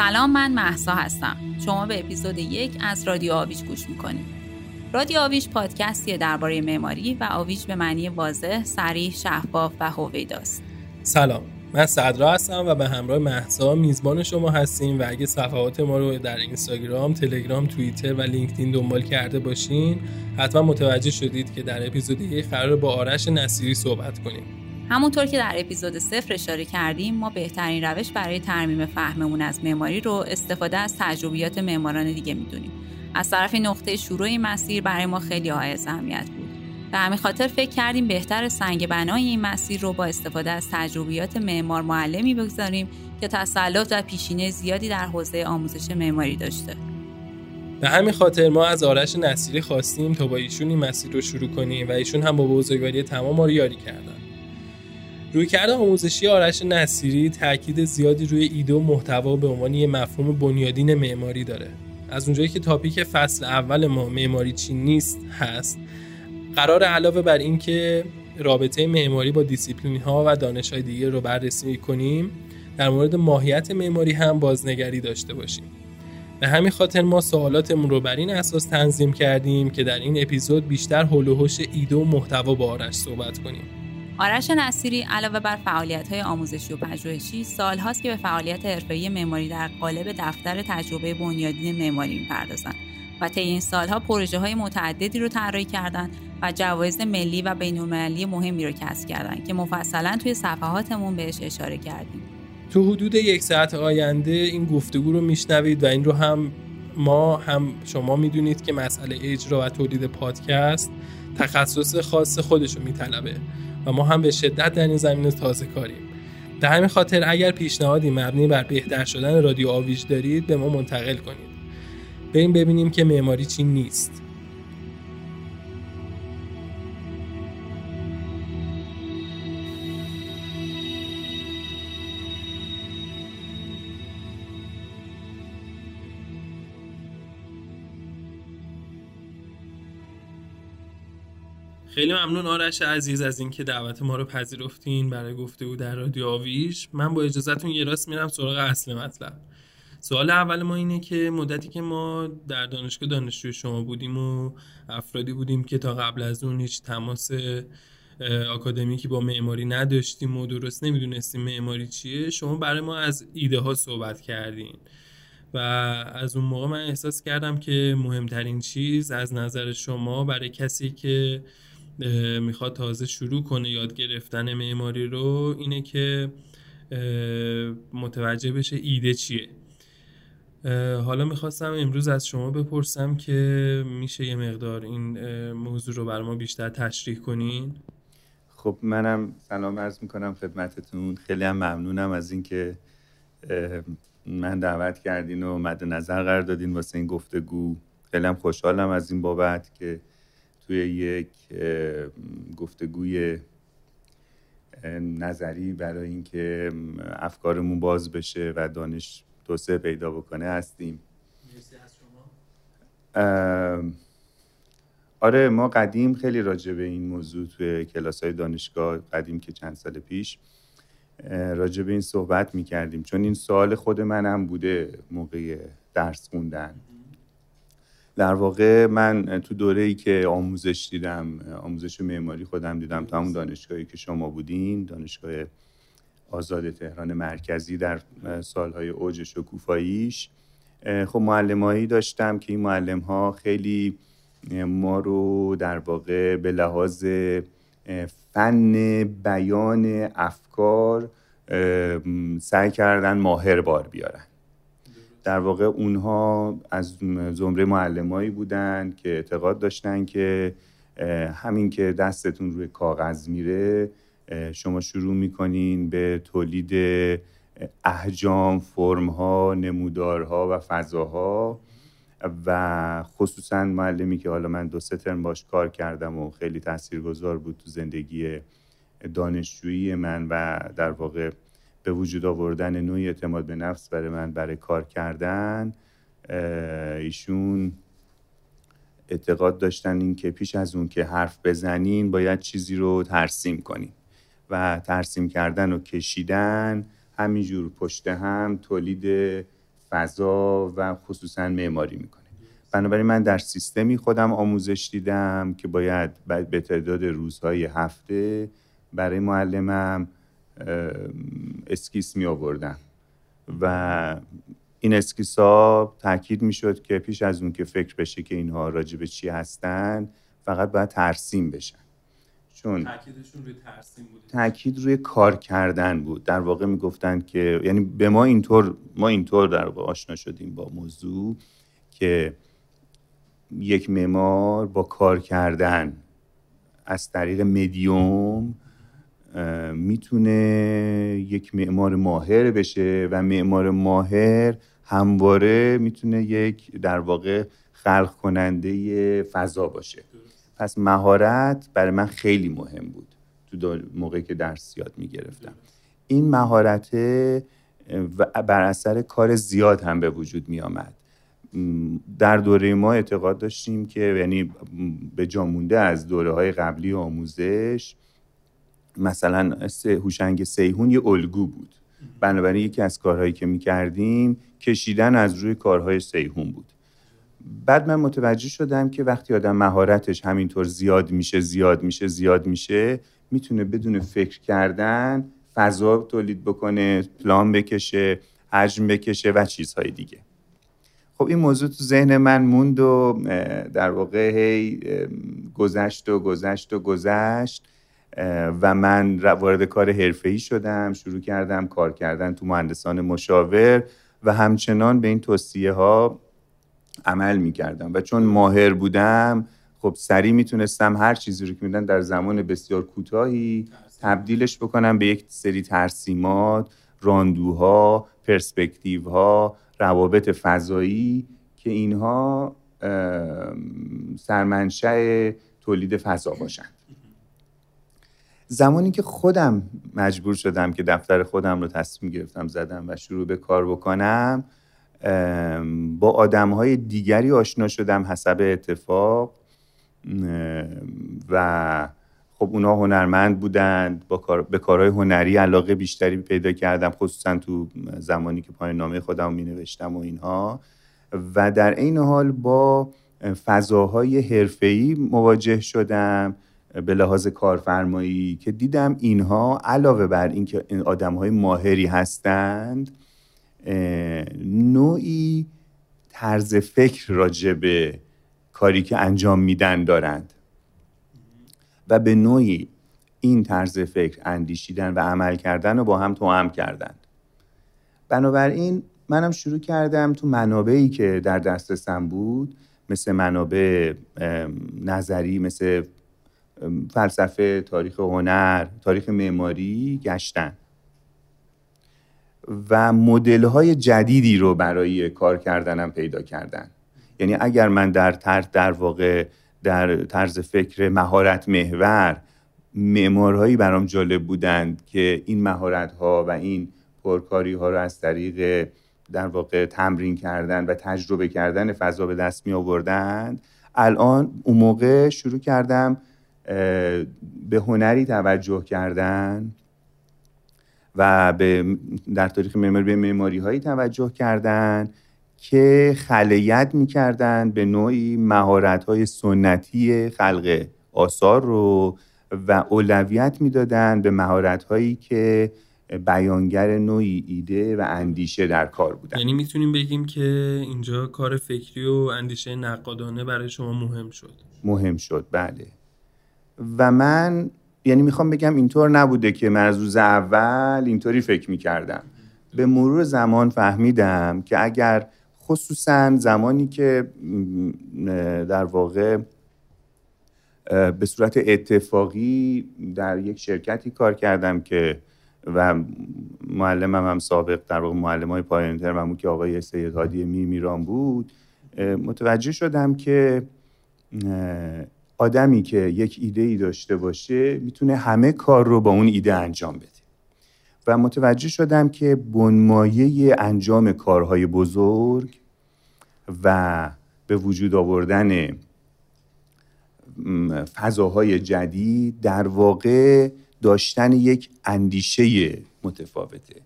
سلام من محسا هستم. شما به اپیزود یک از رادیو آویج گوش می‌کنید. رادیو آویج پادکستیه درباره معماری و آویج به معنی واضح، سریح، شفاف و هویداست. سلام من صدرا هستم و به همراه محسا میزبان شما هستیم و اگه صفحات ما رو در اینستاگرام، تلگرام، توییتر و لینکدین دنبال کرده باشین حتما متوجه شدید که در اپیزود یک قرار با آرش نصیری صحبت کنیم. همونطور که در اپیزود صفر اشاره کردیم ما بهترین روش برای ترمیم فهممون از معماری رو استفاده از تجربیات معماران دیگه می‌دونیم. از طرف نقطه شروع این مسیر برای ما خیلی های اهمیت بود. به همین خاطر فکر کردیم بهتر سنگ بنای این مسیر رو با استفاده از تجربیات معمار معلمی بگذاریم که تسلط و پیشینه زیادی در حوزه آموزش معماری داشته. به همین خاطر ما از آرش نصیری خواستیم تا با ایشون این مسیر رو شروع کنیم و ایشون هم با بزرگواری تمام ما رو یاری کردن. رویکرد آموزشی آرش نصیری تاکید زیادی روی ایده و محتوا به عنوان یه مفهوم بنیادین معماری داره. از اونجایی که topic فصل اول ما معماری چی نیست هست. قراره علاوه بر اینکه رابطه معماری با دیسیپلین ها و دانش های دیگه رو بررسی کنیم در مورد ماهیت معماری هم بازنگری داشته باشیم. به همین خاطر ما سوالاتمون رو بر این اساس تنظیم کردیم که در این اپیزود بیشتر حول ایده و محتوا با آرش صحبت کنیم. آرش نصیری علاوه بر های آموزشی و پژوهشی سالهاست که به فعالیت حرفه‌ای معماری در قالب دفتر تجربه بنیادین معماری می‌پردازند و طی این سالها پروژه های متعددی رو طراحی کردند و جوایز ملی و بین‌المللی مهمی رو کسب کردند که مفصلا توی صفحاتمون بهش اشاره کردیم. تو حدود یک ساعت آینده این گفتگو رو میشنوید و این رو هم ما هم شما می‌دونید که مسئله اجرا و تولید پادکست تخصص خاص خودش رو میطلبه و ما هم به شدت در این زمینه تازه کاریم. در همین خاطر اگر پیشنهادی مبنی بر بهتر شدن رادیو آویج دارید به ما منتقل کنید. بریم ببینیم که معماری چی نیست. خیلی ممنون آرش عزیز از اینکه دعوت ما رو پذیرفتین برای گفتگو در رادیو آویش. من با اجازهتون یه راست میرم سراغ اصل مطلب. سوال اول ما اینه که مدتی که ما در دانشگاه دانشجوی شما بودیم و افرادی بودیم که تا قبل از اون هیچ تماس آکادمیکی با معماری نداشتیم و درست نمی‌دونستیم معماری چیه شما برای ما از ایده ها صحبت کردین. و از اون موقع من احساس کردم که مهمترین چیز از نظر شما برای کسی که می‌خواد تازه شروع کنه یاد گرفتن معماری رو اینه که متوجه بشه ایده چیه. حالا می‌خواستم امروز از شما بپرسم که میشه یه مقدار این موضوع رو بر ما بیشتر تشریح کنین؟ خب منم سلام عرض می‌کنم خدمتتون. خیلی هم ممنونم از اینکه من دعوت کردین و مد نظر قرار دادین واسه این گفتگو. خیلی هم خوشحالم از این بابت که توی یک گفتگوی نظری برای اینکه افکارمون باز بشه و دانش توسعه پیدا بکنه هستیم. آره ما قدیم خیلی راجع به این موضوع توی کلاس های دانشگاه قدیم که چند سال پیش راجع به این صحبت می کردیم چون این سوال خود منم بوده موقع درس خوندن. در واقع من تو دوره ای که آموزش دیدم آموزش معماری خودم دیدم تا همون دانشگاهی که شما بودین دانشگاه آزاد تهران مرکزی در سالهای اوج شکوفاییش خب معلمایی داشتم که این معلم ها خیلی ما رو در واقع به لحاظ فن بیان افکار سعی کردن ماهر بار بیارن. در واقع اونها از زمره معلمایی بودن که اعتقاد داشتن که همین که دستتون روی کاغذ میره شما شروع می‌کنین به تولید احجام، فرمها، نمودارها و فضاها و خصوصا معلمی که حالا من دو سه ترم باش کار کردم و خیلی تاثیرگذار بود تو زندگی دانشجویی من و در واقع به وجود آوردن نوعی اعتماد به نفس برای من برای کار کردن ایشون اعتقاد داشتن این که پیش از اون که حرف بزنین باید چیزی رو ترسیم کنین و ترسیم کردن و کشیدن همینجور پشت هم تولید فضا و خصوصا معماری می‌کنه. بنابراین من در سیستمی خودم آموزش دیدم که باید به تعداد روزهای هفته برای معلمم اسکیس می آوردم و این اسکیس ها تاکید می شد که پیش از اون که فکر بشه که اینها راجع به چی هستن فقط باید ترسیم بشن. چون تاکیدشون روی ترسیم بود. تاکید روی کار کردن بود. در واقع می‌گفتن که یعنی به ما اینطور ما اینطور در واقع آشنا شدیم با موضوع که یک معمار با کار کردن از طریق مدیوم می‌تونه یک معمار ماهر بشه و معمار ماهر همواره می‌تونه یک در واقع خلق کننده فضا باشه. پس مهارت برای من خیلی مهم بود تو موقعی که درس یاد می‌گرفتم. این مهارت بر اثر کار زیاد هم به وجود می آمد در دوره ما اعتقاد داشتیم که یعنی به جامونده از دوره های قبلی آموزش مثلا هوشنگ سیهون یه الگو بود. بنابراین یکی از کارهایی که می‌کردیم کشیدن از روی کارهای سیهون بود. بعد من متوجه شدم که وقتی آدم مهارتش همینطور زیاد میشه زیاد میشه زیاد میشه می‌تونه بدون فکر کردن فضا تولید بکنه پلان بکشه حجم بکشه و چیزهای دیگه. خب این موضوع تو ذهن من موند و در واقع هی گذشت و گذشت و گذشت. و من وارد کار حرفه‌ای شدم شروع کردم کار کردن تو مهندسان مشاور و همچنان به این توصیه ها عمل می کردم و چون ماهر بودم خب سریع می‌تونستم هر چیزی رو که میدن در زمان بسیار کوتاهی تبدیلش بکنم به یک سری ترسیمات راندوها پرسپکتیوها روابط فضایی که اینها سرمنشه تولید فضا باشند. زمانی که خودم مجبور شدم که دفتر خودم رو تصمیم گرفتم زدم و شروع به کار بکنم با آدم های دیگری آشنا شدم حسب اتفاق و خب اونا هنرمند بودند با کار، به کارهای هنری علاقه بیشتری پیدا کردم خصوصا تو زمانی که پایان نامه خودم می نوشتم و اینها. و در این حال با فضاهای حرفه‌ای مواجه شدم. به لحاظ کارفرمایی که دیدم اینها علاوه بر اینکه این آدم های ماهری هستند نوعی طرز فکر راجع به کاری که انجام میدن دارند. و به نوعی این طرز فکر اندیشیدن و عمل کردن و با هم توام کردن. بنابراین منم شروع کردم تو منابعی که در دسترسم بود مثل منابع نظری مثل فلسفه تاریخ هنر تاریخ معماری گشتن. و مدل های جدیدی رو برای کار کردنم پیدا کردن. یعنی اگر من در طرز در واقع در طرز فکر مهارت محور معمارهایی برام جالب بودند که این مهارت ها و این پرکاری ها رو از طریق در واقع تمرین کردن و تجربه کردن فضا به دست می آوردند الان اون موقع شروع کردم به هنری توجه کردن و به در تاریخ معماری به معماری هایی توجه کردن که خلیت می‌کردن به نوعی مهارت های سنتی خلق آثار رو و اولویت می‌دادن به مهارت هایی که بیانگر نوعی ایده و اندیشه در کار بودن. یعنی می‌تونیم بگیم که اینجا کار فکری و اندیشه نقادانه برای شما مهم شد. مهم شد. بله. و من یعنی می‌خوام بگم اینطور نبوده که من از روز اول اینطوری فکر می‌کردم. به مرور زمان فهمیدم که اگر خصوصا زمانی که در واقع به صورت اتفاقی در یک شرکتی کار کردم که و معلمم هم سابق در واقع معلم های پایان ترممو که آقای سید هادی میران بود متوجه شدم که آدمی که یک ایده ای داشته باشه می‌تونه همه کار رو با اون ایده انجام بده. و متوجه شدم که بنمایه انجام کارهای بزرگ و به وجود آوردن فضاهای جدید در واقع داشتن یک اندیشه متفاوته.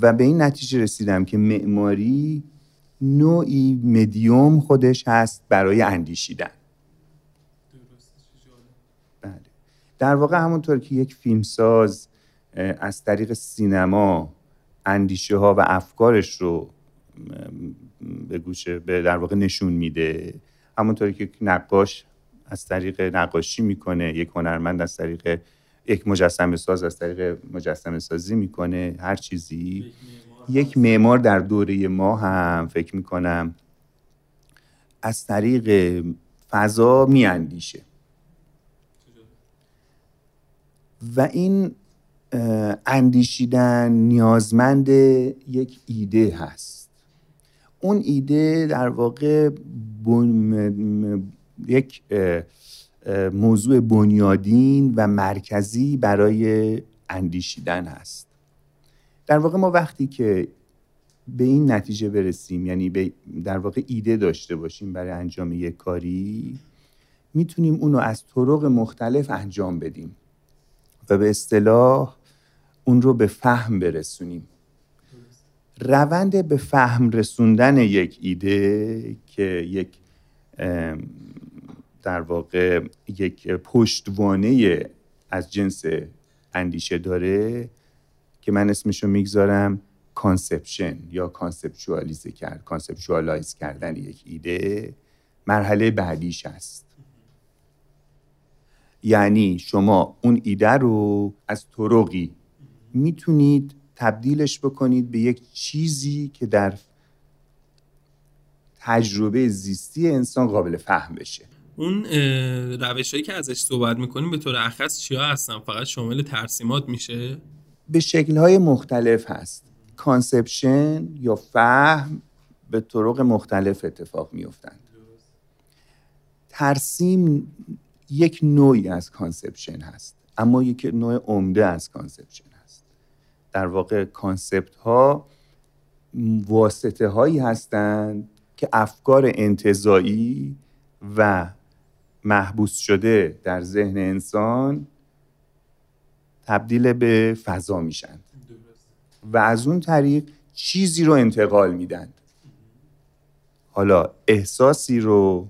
و به این نتیجه رسیدم که معماری نوعی مدیوم خودش هست برای اندیشیدن بله. در واقع همونطور که یک فیلمساز از طریق سینما اندیشه ها و افکارش رو به گوشه به در واقع نشون میده. همونطوری که نقاش از طریق نقاشی می‌کنه یک هنرمند از طریق یک مجسمه ساز از طریق مجسمه سازی می‌کنه هر چیزی. یک معمار در دوره ما هم فکر می‌کنم از طریق فضا میاندیشه. و این اندیشیدن نیازمند یک ایده هست. اون ایده در واقع یک موضوع بنیادین و مرکزی برای اندیشیدن هست. در واقع ما وقتی که به این نتیجه برسیم یعنی در واقع ایده داشته باشیم برای انجام یک کاری می‌تونیم اونو از طرق مختلف انجام بدیم. و به اصطلاح اون رو به فهم برسونیم. روند به فهم رسوندن یک ایده که یک در واقع یک پشتوانه از جنس اندیشه داره که من اسمشو می‌گذارم conception یا conceptualize کرد conceptualize کردن یک ایده. مرحله بعدیش است. یعنی شما اون ایده رو از طرقی می‌تونید تبدیلش بکنید به یک چیزی که در تجربه زیستی انسان قابل فهم بشه. اون روش هایی که ازش صحبت می‌کنیم به طور اخص چیا هستن؟ فقط شامل ترسیمات میشه؟ به شکل های مختلف هست. conception یا فهم به طرق مختلف اتفاق میفته ترسیم یک نوعی از conception هست اما یک نوع عمده از conception هست. در واقع concept ها واسطه هایی هستند که افکار انتظایی و محبوس شده در ذهن انسان تبدیل به فضا میشن و از اون طریق چیزی رو انتقال میدن. حالا احساسی رو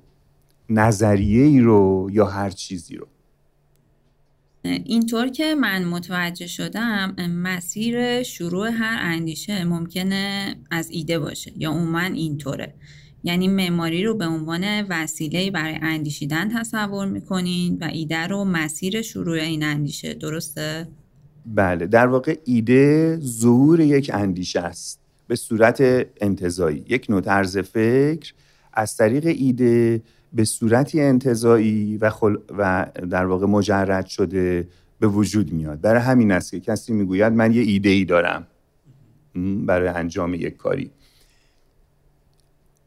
نظریه ای رو یا هر چیزی رو؟ اینطور که من متوجه شدم مسیر شروع هر اندیشه ممکنه از ایده باشه یا من اینطوره. یعنی معماری رو به عنوان وسیله برای اندیشیدن تصور می‌کنین و ایده رو مسیر شروع این اندیشه درسته؟ بله در واقع ایده ظهور یک اندیشه است به صورت انتظایی. یک نوع طرز فکر از طریق ایده به صورتی انتظایی و, و در واقع مجرد شده به وجود میاد. برای همین است که کسی می‌گوید من یه ایده ای دارم برای انجام یک کاری.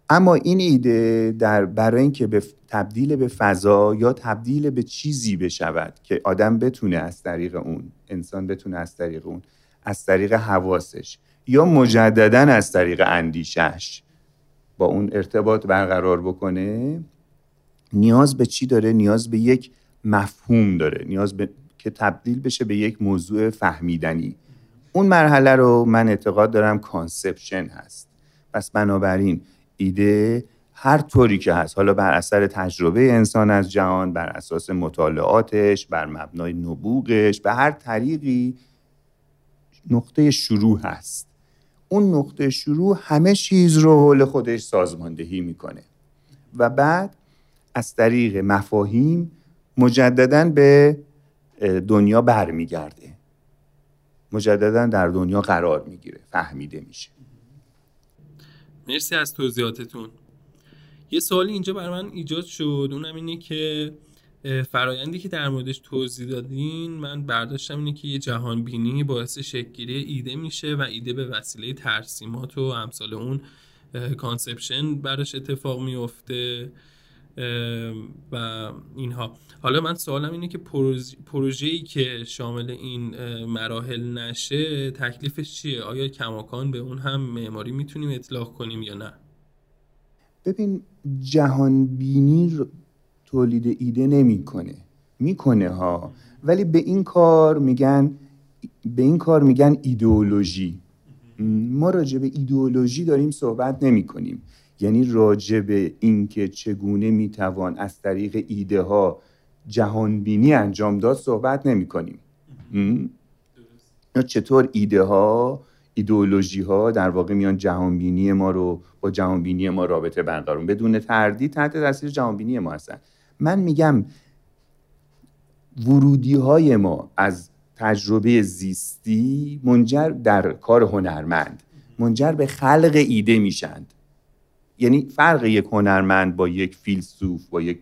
اما این ایده در برای اینکه به تبدیل به فضا یا تبدیل به چیزی بشود که آدم بتونه از طریق اون انسان بتونه از طریق اون از طریق حواسش یا مجددا از طریق اندیشش با اون ارتباط برقرار بکنه نیاز به چی داره؟ نیاز به یک مفهوم داره. نیاز به که تبدیل بشه به یک موضوع فهمیدنی. اون مرحله رو من اعتقاد دارم conception هست. پس بنابراین ایده هر طوری که هست. حالا بر اثر تجربه انسان از جهان بر اساس مطالعاتش بر مبنای نبوغش به هر طریقی نقطه شروع هست. اون نقطه شروع همه چیز رو حول خودش سازماندهی می‌کنه. و بعد از طریق مفاهیم مجددا به دنیا برمیگرده. مجددا در دنیا قرار می‌گیره فهمیده میشه. مرسی از توضیحاتتون. یه سوالی اینجا برای من ایجاد شد اونم اینه که فرایندی که در موردش توضیح دادین من برداشتم اینه که یه جهان بینی باعث شکلگیری ایده میشه و ایده به وسیله ترسیمات و امثال اون conception براش اتفاق میفته و اینها. حالا من سوالم اینه که پروژه‌ای که شامل این مراحل نشه تکلیفش چیه؟ آیا کماکان به اون هم معماری می‌تونیم اطلاق کنیم یا نه؟ ببین جهان بینی تولید ایده نمی‌کنه. می‌کنه ها. ولی به این کار میگن به این کار میگن ایدئولوژی. ما راجع به ایدئولوژی داریم صحبت نمی کنیم یعنی راجع به اینکه چگونه می‌توان از طریق ایده ها جهانبینی انجام داد صحبت نمی کنیم چطور ایده ها ایدئولوژی ها در واقع میان جهانبینی ما رو با جهانبینی ما رابطه برقرار بدون تردید تحت تاثیر جهانبینی ما هستن. من میگم ورودی های ما از تجربه زیستی منجر در کار هنرمند منجر به خلق ایده میشند. یعنی فرق یک هنرمند با یک فیلسوف با یک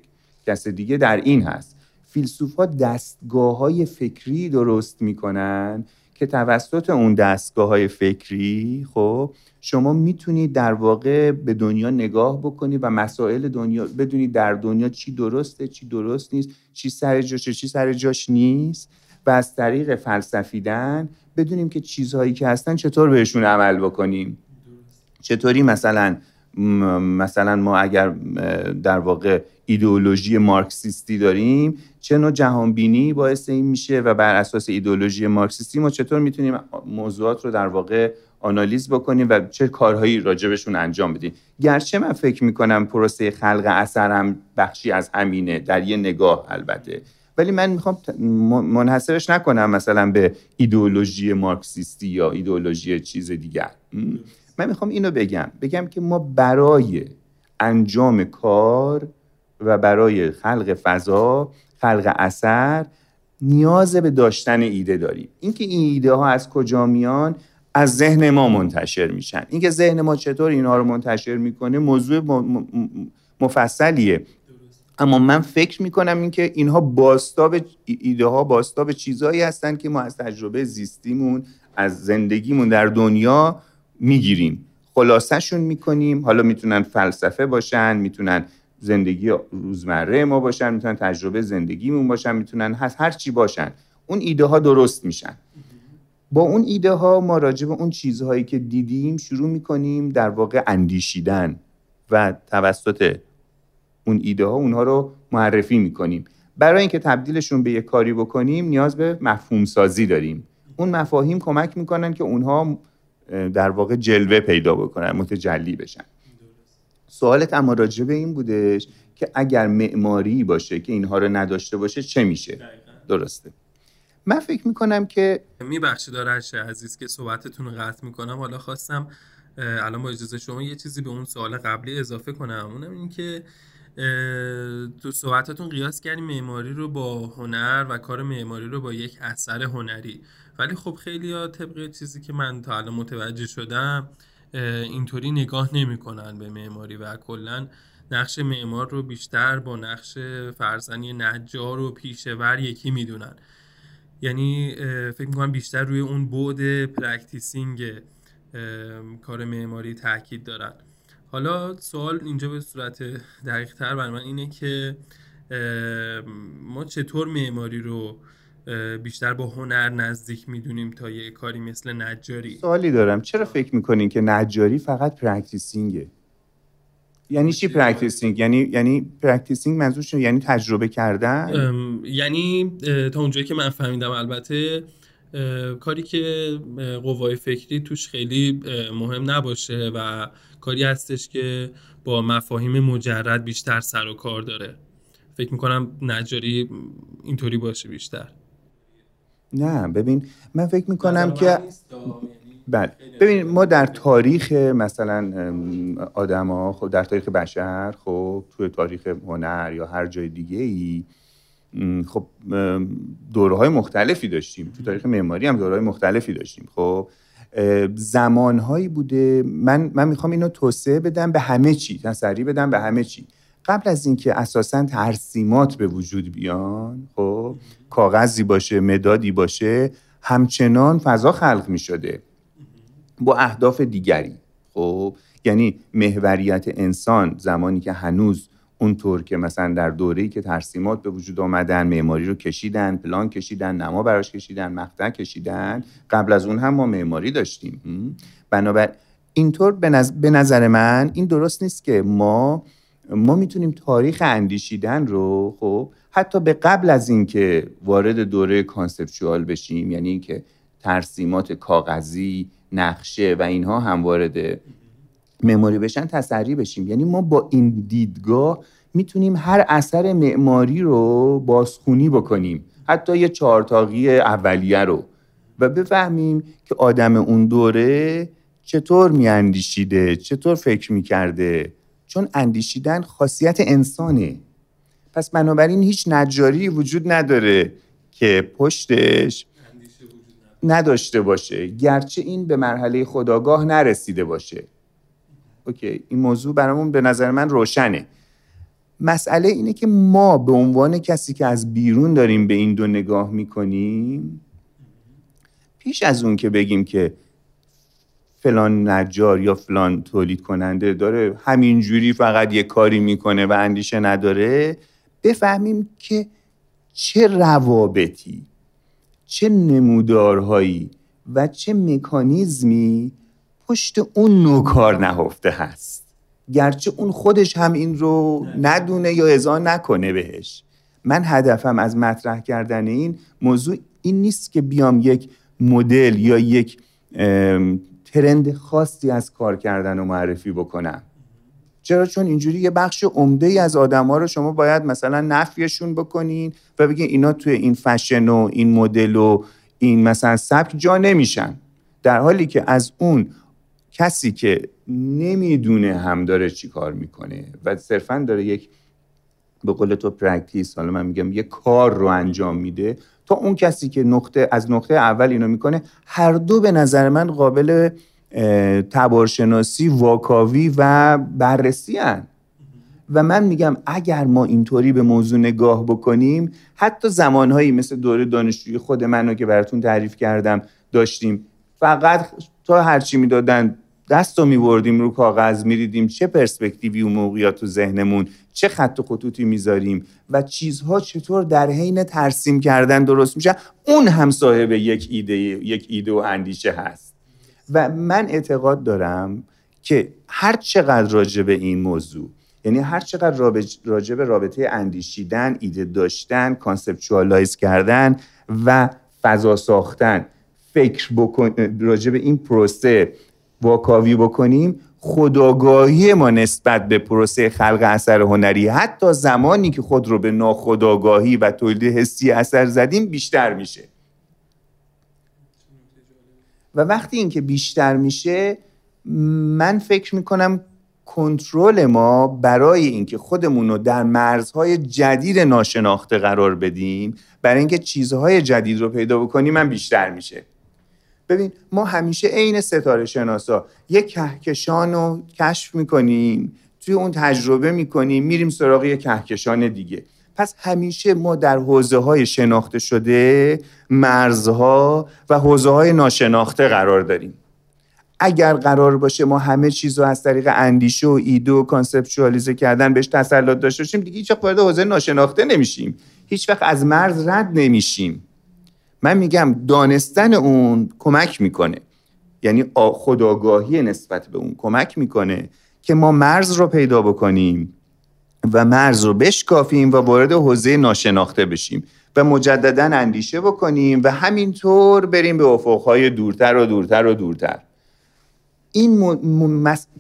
کس دیگه در این هست. فیلسوف ها دستگاه های فکری درست می‌کنن که توسط اون دستگاه های فکری خب شما می‌تونید در واقع به دنیا نگاه بکنید و مسائل دنیا بدونید در دنیا چی درسته چی درست نیست چی سر جاشه چی سر جاش نیست و از طریق فلسفیدن بدونیم که چیزهایی که هستن چطور بهشون عمل بکنیم. چطوری مثلا مثلا ما اگر در واقع ایدئولوژی مارکسیستی داریم چه نوع جهانبینی باعث این میشه و بر اساس ایدئولوژی مارکسیستی ما چطور می‌تونیم موضوعات رو در واقع آنالیز بکنیم و چه کارهایی راجبشون انجام بدیم؟ گرچه من فکر می‌کنم پروسه خلق اثرم بخشی از همینه در یه نگاه البته. ولی من می‌خوام منحصرش نکنم مثلا به ایدئولوژی مارکسیستی یا ایدئولوژی چیز دیگر. من می‌خوام اینو بگم. بگم که ما برای انجام کار و برای خلق فضا خلق اثر نیاز به داشتن ایده داریم. اینکه این ایده ها از کجا میان؟ از ذهن ما منتشر میشن. اینکه ذهن ما چطور اینها رو منتشر می‌کنه موضوع مفصلیه. اما من فکر می‌کنم اینکه اینها باستاب ایده ها باستاب چیزهایی هستن که ما از تجربه زیستیمون از زندگیمون در دنیا می‌گیریم. خلاصهشون می‌کنیم. حالا می‌تونن فلسفه باشن می‌تونن زندگی روزمره ما باشن می‌تونن تجربه زندگیمون باشن می‌تونن هر چی باشن. اون ایده ها درست میشن. با اون ایده ها ما راجع به اون چیزهایی که دیدیم شروع می‌کنیم در واقع اندیشیدن و توسط اون ایده ها اونها رو معرفی می‌کنیم. برای اینکه تبدیلشون به یک کاری بکنیم نیاز به مفهوم سازی داریم. اون مفاهیم کمک می‌کنن که اونها در واقع جلوه پیدا بکنن متجلی بشن. سوالت اما راجع به این بودش که اگر معماری باشه که اینها رو نداشته باشه چه میشه؟ درسته. من فکر می‌کنم که میبخشید آرش عزیز که صحبتتون رو قطع می‌کنم. حالا خواستم الان با اجازه شما یه چیزی به اون سوال قبلی اضافه کنم. اونم این که تو صحبتتون قیاس کردیم معماری رو با هنر و کار معماری رو با یک اثر هنری. ولی خب خیلی ها طبق چیزی که من تا الان متوجه شدم اینطوری نگاه نمی‌کنن به معماری و کلا نقش معمار رو بیشتر با نقش فرزنی نجار و پیشور یکی می‌دونن. یعنی فکر می‌کنم بیشتر روی اون بعد practicing کار معماری تاکید دارن. حالا سوال اینجا به صورت دقیق تر بر من اینه که ما چطور معماری رو بیشتر با هنر نزدیک می‌دونیم تا یه کاری مثل نجاری؟ سوالی دارم. چرا فکر می‌کنین که نجاری فقط practicing ه یعنی چی practicing یعنی یعنی پرکتیسینگ منظورش یعنی تجربه کردن؟ یعنی تا اونجایی که من فهمیدم البته کاری که قوای فکری توش خیلی مهم نباشه و کاری هستش که با مفاهیم مجرد بیشتر سر و کار داره. فکر می‌کنم نجاری اینطوری باشه بیشتر. نه ببین من فکر می‌کنم که یعنی بله. ببین ما در تاریخ مثلا آدما خب در تاریخ بشر خب توی تاریخ هنر یا هر جای دیگه ای خب دوره های مختلفی داشتیم. تو تاریخ معماری هم دوره های مختلفی داشتیم. خب زمانهایی بوده. من من می‌خوام اینو توسعه بدم به همه چی تسری بدم به همه چی. قبل از اینکه اساسا ترسیمات به وجود بیان خب کاغذی باشه مدادی باشه همچنان فضا خلق می شده با اهداف دیگری. خب یعنی محوریت انسان زمانی که هنوز اونطور که مثلا در دوره‌ای که ترسیمات به وجود آمدن معماری رو کشیدن پلان کشیدن نما براش کشیدن مقطع کشیدن قبل از اون هم ما معماری داشتیم. بنابر اینطور به نظر من این درست نیست که ما ما می‌تونیم تاریخ اندیشیدن رو خب حتی به قبل از اینکه وارد دوره کانسپچوال بشیم یعنی اینکه ترسیمات کاغذی نقشه و اینها هم وارد معماری بشن تسری بشیم. یعنی ما با این دیدگاه می‌تونیم هر اثر معماری رو بازخونی بکنیم. حتی یه چهارتاقی اولیه رو. و بفهمیم که آدم اون دوره چطور میاندیشیده چطور فکر می‌کرده. چون اندیشیدن خاصیت انسانه. پس بنابراین هیچ نجاری وجود نداره که پشتش نداشته باشه. گرچه این به مرحله خداگاه نرسیده باشه. اوکی این موضوع برامون به نظر من روشنه. مسئله اینه که ما به عنوان کسی که از بیرون داریم به این دو نگاه می‌کنیم پیش از اون که بگیم که فلان نجار یا فلان تولید کننده داره همینجوری فقط یه کاری می‌کنه و اندیشه نداره بفهمیم که چه روابطی چه نمودارهایی و چه مکانیزمی پشت اون نوع کار نهفته هست. گرچه اون خودش هم این رو ندونه یا ازا نکنه بهش. من هدفم از مطرح کردن این موضوع این نیست که بیام یک مدل یا یک ترند خاصی از کار کردن و معرفی بکنم. چرا؟ چون اینجوری یه بخش عمده ای از آدما رو شما باید مثلا نفیشون بکنین و بگین اینا توی این فشن و این مدل و این مثلا سبک جا نمیشن. در حالی که از اون کسی که نمی‌دونه هم داره چی کار می‌کنه و صرفا داره یک به قول تو practice حالا من میگم یه کار رو انجام میده تا اون کسی که نقطه از نقطه اول اینو می‌کنه هر دو به نظر من قابل تبارشناسی واکاوی و بررسی ان. و من میگم اگر ما اینطوری به موضوع نگاه بکنیم حتی زمانهایی مثل دوره دانشجویی خود منو که براتون تعریف کردم داشتیم فقط تا هرچی می‌دادن دست رو میبردیم رو کاغذ میریدیم چه پرسپکتیوی و موقعیت تو ذهنمون چه خط و خطوطی می‌ذاریم و چیزها چطور در حین ترسیم کردن درست میشه. اون هم صاحب یک ایده یک ایده و اندیشه هست. و من اعتقاد دارم که هر چقدر راجع به این موضوع یعنی هر چقدر راجع به رابطه اندیشیدن ایده داشتن conceptualize کردن و فضا ساختن فکر بکن راجع به این پروسه واکاوی بکنیم خودآگاهی ما نسبت به پروسه خلق اثر هنری حتی زمانی که خود رو به ناخودآگاهی و تولید حسی اثر زدیم بیشتر میشه. و وقتی اینکه بیشتر میشه من فکر می‌کنم کنترل ما برای اینکه خودمون رو در مرزهای جدید ناشناخته قرار بدیم برای اینکه چیزهای جدید رو پیدا بکنیم من بیشتر میشه. ببین ما همیشه عین ستاره شناسا. یک کهکشان رو کشف می‌کنیم توی اون تجربه می‌کنیم میریم سراغ یک کهکشان دیگه. پس همیشه ما در حوزه های شناخته شده مرزها و حوزه های ناشناخته قرار داریم. اگر قرار باشه ما همه چیز رو از طریق اندیشه و ایده و کانسپچوالیزه کردن بهش تسلط داشته باشیم دیگه هیچ وقت وارد حوزه ناشناخته نمیشیم. هیچ وقت از مرز رد نمیشیم. من میگم دانستن اون کمک می‌کنه. یعنی خداگاهی نسبت به اون کمک می‌کنه که ما مرز رو پیدا بکنیم و مرز رو بشکافیم و وارد حوزه ناشناخته بشیم و مجددا اندیشه بکنیم و همینطور بریم به افقهای دورتر و دورتر و دورتر. این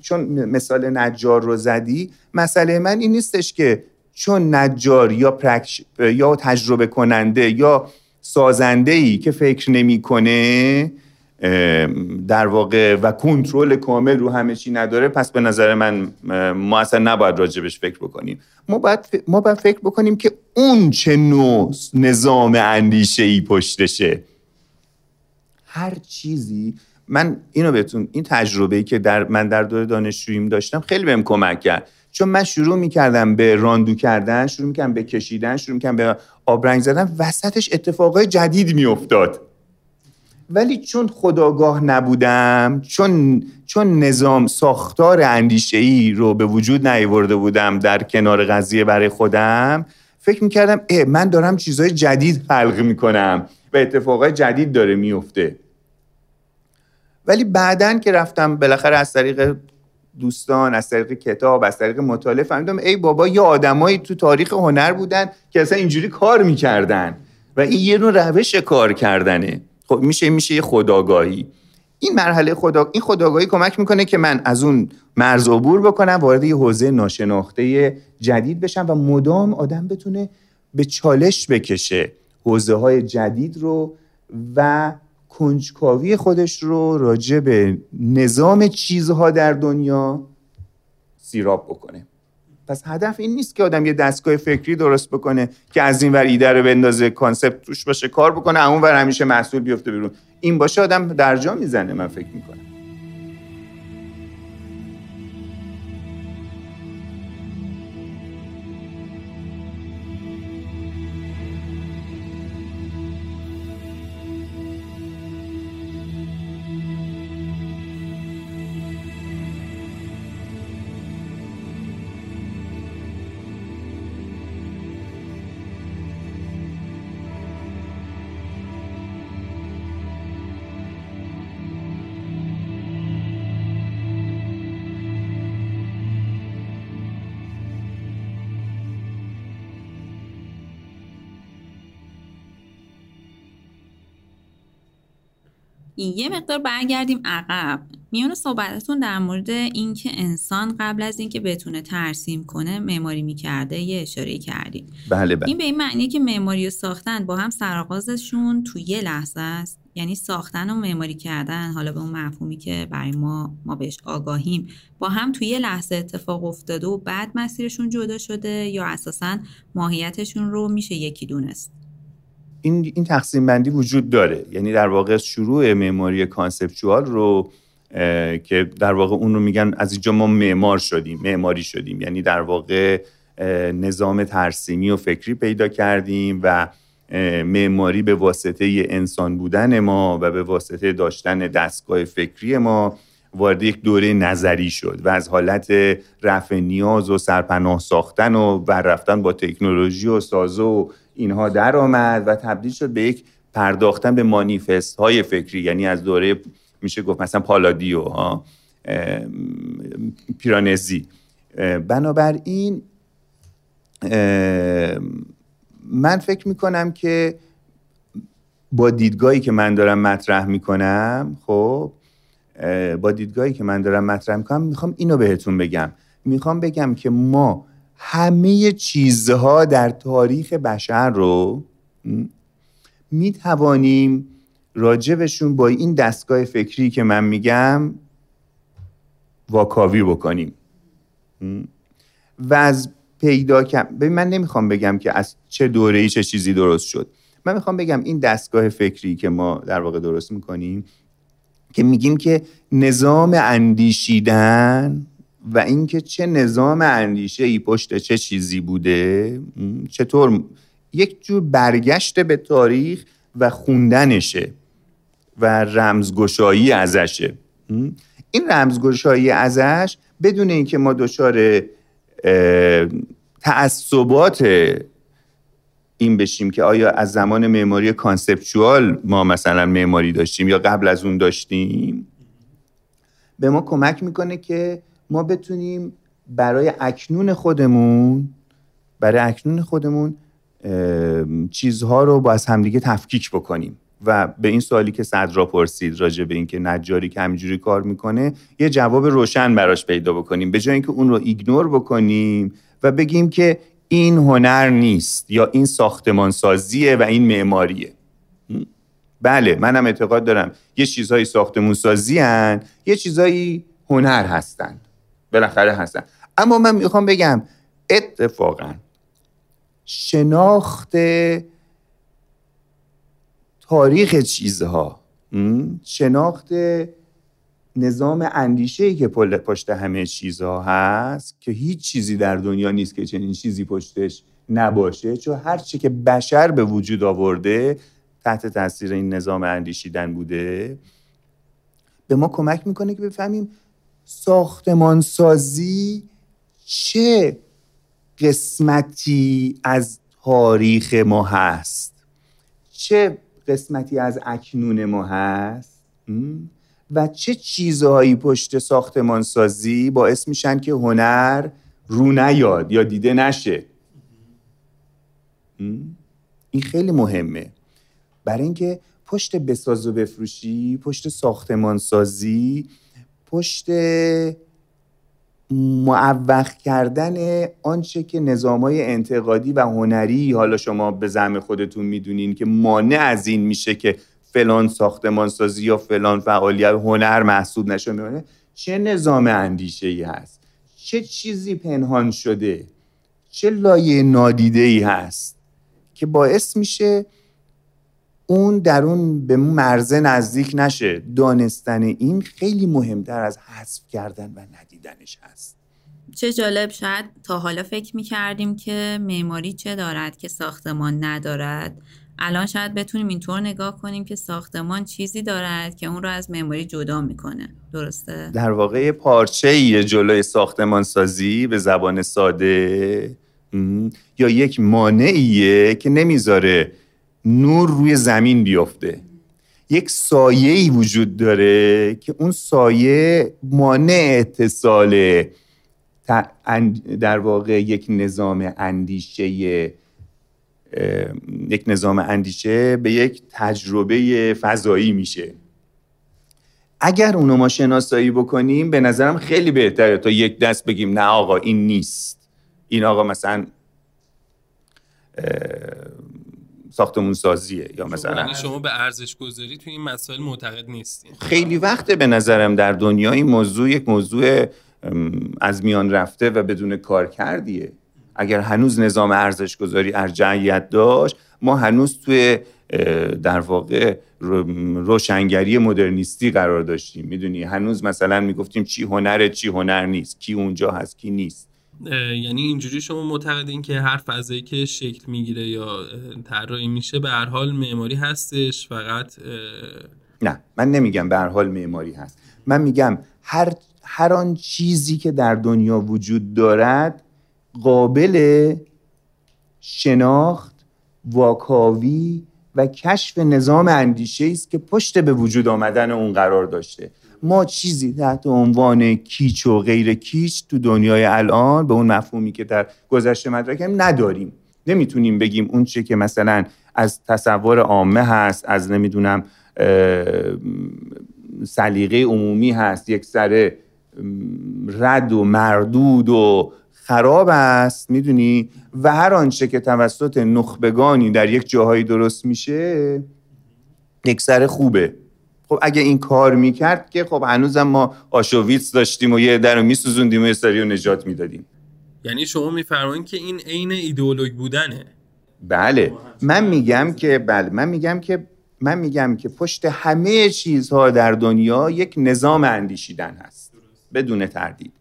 چون مثال نجار رو زدی مسئله من این نیستش که چون نجار یا, یا تجربه کننده یا سازنده ای که فکر نمی‌کنه در واقع و کنترل کامل رو همه چی نداره پس به نظر من ما اصلا نباید راجبش فکر بکنیم. ما باید, ما باید فکر بکنیم که اون چه نوع نظام اندیشه ای پشتشه. هر چیزی من اینو بهتون این تجربه ای که در من در دوره دانشجوییم داشتم خیلی بهم کمک کرد. چون من شروع می‌کردم به راندو کردن شروع می‌کردم به کشیدن شروع می‌کردم به آبرنگ زدن وسطش اتفاقای جدید میافتاد. ولی چون خداگاه نبودم چون چون نظام ساختار اندیشه ای رو به وجود نیاورده بودم در کنار قضیه برای خودم فکر می‌کردم اه من دارم چیزهای جدید خلق می‌کنم و اتفاقای جدید داره میفته ولی بعدا که رفتم بالاخره از طریق دوستان از طریق کتاب از طریق مطالعه فهمیدم ای بابا یه آدمایی تو تاریخ هنر بودن که اصلا اینجوری کار می‌کردن و این یه نوع روش کار کردنه. خب میشه میشه یه خداگاهی. این مرحله خدا این خداگاهی کمک می‌کنه که من از اون مرز عبور بکنم وارد یه حوزه ناشناخته جدید بشم و مدام آدم بتونه به چالش بکشه حوزه های جدید رو و کنجکاوی خودش رو راجع به نظام چیزها در دنیا سیراب بکنه. پس هدف این نیست که آدم یه دستگاه فکری درست بکنه که از این ور ایده رو بندازه کانسپت توش باشه کار بکنه اون ور همیشه محصول بیفته بیرون. این باشه آدم درجا می‌زنه من فکر می‌کنم. یه مقدار برگردیم عقب. میون صحبتتون در مورد اینکه انسان قبل از اینکه بتونه ترسیم کنه معماری می‌کرده یه اشاره کردیم بله بله. این به این معنیه که معماری و ساختن با هم سرآغازشون تو یه لحظه است. یعنی ساختن و معماری کردن حالا به اون مفهومی که برای ما ما بهش آگاهیم با هم توی یه لحظه اتفاق افتاده و بعد مسیرشون جدا شده یا اساسا ماهیتشون رو میشه یکی دونست. این این تقسیم بندی وجود داره. یعنی در واقع شروع معماری کانسپچوال رو که در واقع اون رو میگن از اینجا ما معمار شدیم معماری شدیم. یعنی در واقع نظام ترسیمی و فکری پیدا کردیم و معماری به واسطه انسان بودن ما و به واسطه داشتن دستگاه فکری ما وارد یک دوره نظری شد و از حالت رفع نیاز و سرپناه ساختن و بر رفتن با تکنولوژی و سازه و اینها در آمد و تبدیل شد به یک پرداختن به مانیفست های فکری. یعنی از دوره میشه گفت مثلا پالادیو ها پیرانزی. بنابراین من فکر می‌کنم که با دیدگاهی که من دارم مطرح می‌کنم خب با دیدگاهی که من دارم مطرح می‌کنم می‌خوام اینو بهتون بگم. می‌خوام بگم که ما همه چیزها در تاریخ بشر رو می توانیم راجبشون با این دستگاه فکری که من میگم واکاوی بکنیم. و از پیدا کم من نمی‌خوام بگم که از چه دوره ای چه چیزی درست شد. من می‌خوام بگم این دستگاه فکری که ما در واقع درست می‌کنیم که میگیم که نظام اندیشیدن و اینکه چه نظام اندیشه ای پشت چه چیزی بوده چطور یک جور برگشت به تاریخ و خوندنشه و رمزگشایی ازشه. این رمزگشایی ازش بدون اینکه ما دچار تعصبات این بشیم که آیا از زمان معماری کانسپچوال ما مثلا معماری داشتیم یا قبل از اون داشتیم به ما کمک می‌کنه که ما بتونیم برای اکنون خودمون برای اکنون خودمون چیزها رو با از همدیگه تفکیک بکنیم. و به این سوالی که صدرا پرسید راجع به اینکه نجاری که همینجوری کار می‌کنه یه جواب روشن براش پیدا بکنیم. به جای اینکه اون رو ایگنور بکنیم و بگیم که این هنر نیست یا این ساختمان سازیه و این معماریه. بله منم اعتقاد دارم. یه چیزهایی ساختمون سازی هن، یه چیزهایی هنر هستن. بالاخره هستن. اما من می‌خوام بگم اتفاقا شناخت تاریخ چیزها شناخت نظام اندیشه ای که پشت همه چیزها هست که هیچ چیزی در دنیا نیست که چنین چیزی پشتش نباشه چون هر چی که بشر به وجود آورده تحت تاثیر این نظام اندیشیدن بوده به ما کمک می‌کنه که بفهمیم ساختمانسازی چه قسمتی از تاریخ ما هست؟ چه قسمتی از اکنون ما هست؟ و چه چیزهایی پشت ساختمانسازی باعث میشن که هنر رو نیاد یا دیده نشه؟ این خیلی مهمه. برای اینکه پشت بساز و بفروشی پشت ساختمان سازی پشت معوق کردن آنچه که نظام های انتقادی و هنری حالا شما به زعم خودتون می‌دونین که مانع از این میشه که فلان ساختمان سازی یا فلان فعالیت هنر محسوب نشه میمونه چه نظام اندیشه ای هست؟ چه چیزی پنهان شده؟ چه لایه نادیده ای هست که باعث میشه اون در اون به مرزه نزدیک نشه. دانستن این خیلی مهمتر از حذف کردن و ندیدنش هست. چه جالب شاید تا حالا فکر می کردیم که معماری چه دارد که ساختمان ندارد. الان شاید بتونیم اینطور نگاه کنیم که ساختمان چیزی دارد که اون رو از معماری جدا می‌کنه. درسته؟ در واقع پارچه ای جلوی ساختمان سازی به زبان ساده یا یک مانعیه که نمی‌ذاره نور روی زمین بیفته. یک سایه ای وجود داره که اون سایه مانع اتصال در واقع یک نظام اندیشه یک نظام اندیشه به یک تجربه فضایی میشه. اگر اونو ما شناسایی بکنیم به نظرم خیلی بهتره تا یک دست بگیم نه آقا این نیست. این آقا مثلا ساختمون سازیه یا مثلا شما به ارزش گذاری تو این مسائل معتقد نیستین. خیلی وقته به نظرم در دنیا این موضوع یک موضوع از میان رفته و بدون کار کردیه. اگر هنوز نظام ارزش گذاری ارجعیت داشت ما هنوز توی در واقع روشنگری مدرنیستی قرار داشتیم. می‌دونی؟ هنوز مثلا می‌گفتیم چی هنره چی هنر نیست. کی اونجا هست کی نیست. یعنی اینجوری شما معتقدین که هر فضایی که شکل می‌گیره یا طراحی میشه به هر حال معماری هستش فقط نه من نمیگم به هر حال معماری هست. من میگم هر هر آن چیزی که در دنیا وجود دارد قابل شناخت واکاوی و کشف نظام اندیشه است که پشت به وجود آمدن اون قرار داشته. ما چیزی تحت عنوان کیچ و غیر کیچ تو دنیای الان به اون مفهومی که در گذشته مدرکم نداریم. نمی‌تونیم بگیم اون چه که مثلا از تصور عامه هست از نمی‌دونم سلیقه عمومی هست یک سر رد و مردود و خراب است می‌دونی؟ و هر آنچه که توسط نخبگانی در یک جاهایی درست میشه یک سر خوبه. خب اگه این کار می‌کرد که خب هنوزم ما آشوویتس داشتیم و یه در رو میسوزوندیم و یه سری رو نجات می‌دادیم. یعنی شما میفرمایید که این عین ایدئولوژی بودنه. بله. من میگم که بله من میگم که من میگم که پشت همه چیزها در دنیا یک نظام اندیشیدن هست. بدون تردید.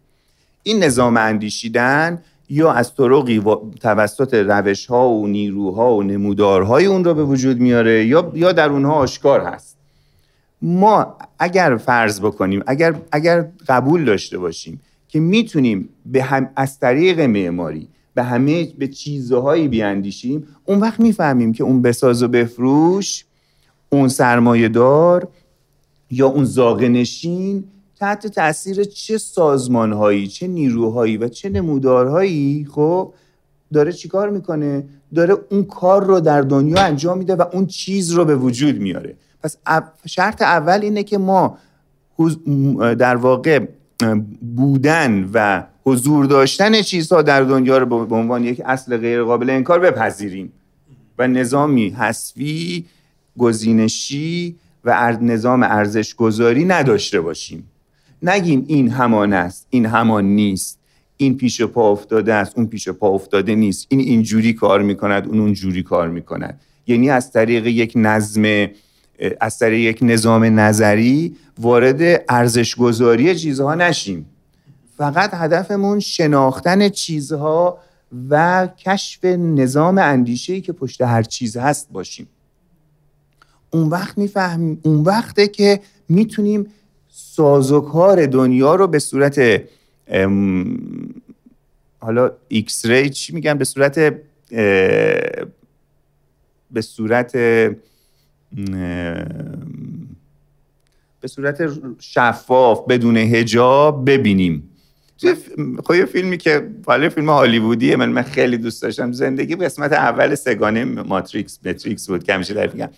این نظام اندیشیدن یا از طرقی توسط روش ها و نیروها و نمودارهای اون رو به وجود میاره یا یا در اونها آشکار هست. ما اگر فرض بکنیم اگر اگر قبول داشته باشیم که می‌تونیم به هم از طریق معماری به همه به چیزهایی بیاندیشیم اون وقت می‌فهمیم که اون بساز و بفروش اون سرمایه دار یا اون زاغ نشین تحت تاثیر چه سازمانهایی چه نیروهایی و چه نمودارهایی خب داره چیکار می‌کنه؟ داره اون کار رو در دنیا انجام میده و اون چیز رو به وجود میاره. پس شرط اول اینه که ما در واقع بودن و حضور داشتن چیزها در دنیا رو به عنوان یک اصل غیر قابل انکار بپذیریم و نظامی حسوی گزینشی و نظام ارزش گذاری نداشته باشیم. نگیم این همان است این همان نیست. این پیش پا افتاده است اون پیش پا افتاده نیست. این اینجوری کار می‌کند اون اونجوری کار می‌کند. یعنی از طریق یک نظم از طریق یک نظام نظری وارد ارزش گذاری چیزها نشیم. فقط هدفمون شناختن چیزها و کشف نظام اندیشه‌ای که پشت هر چیز هست باشیم. اون وقت می‌فهمیم اون وقته که می‌تونیم سازوکار دنیا رو به صورت حالا X-ray چی میگن؟ به صورت به صورت به صورت شفاف بدون حجاب ببینیم. خب یه فیلمی که حالا فیلم هالیوودیه من من خیلی دوست داشتم زندگی قسمت اول سگانه ماتریکس ماتریکس بود که همیشه میگم.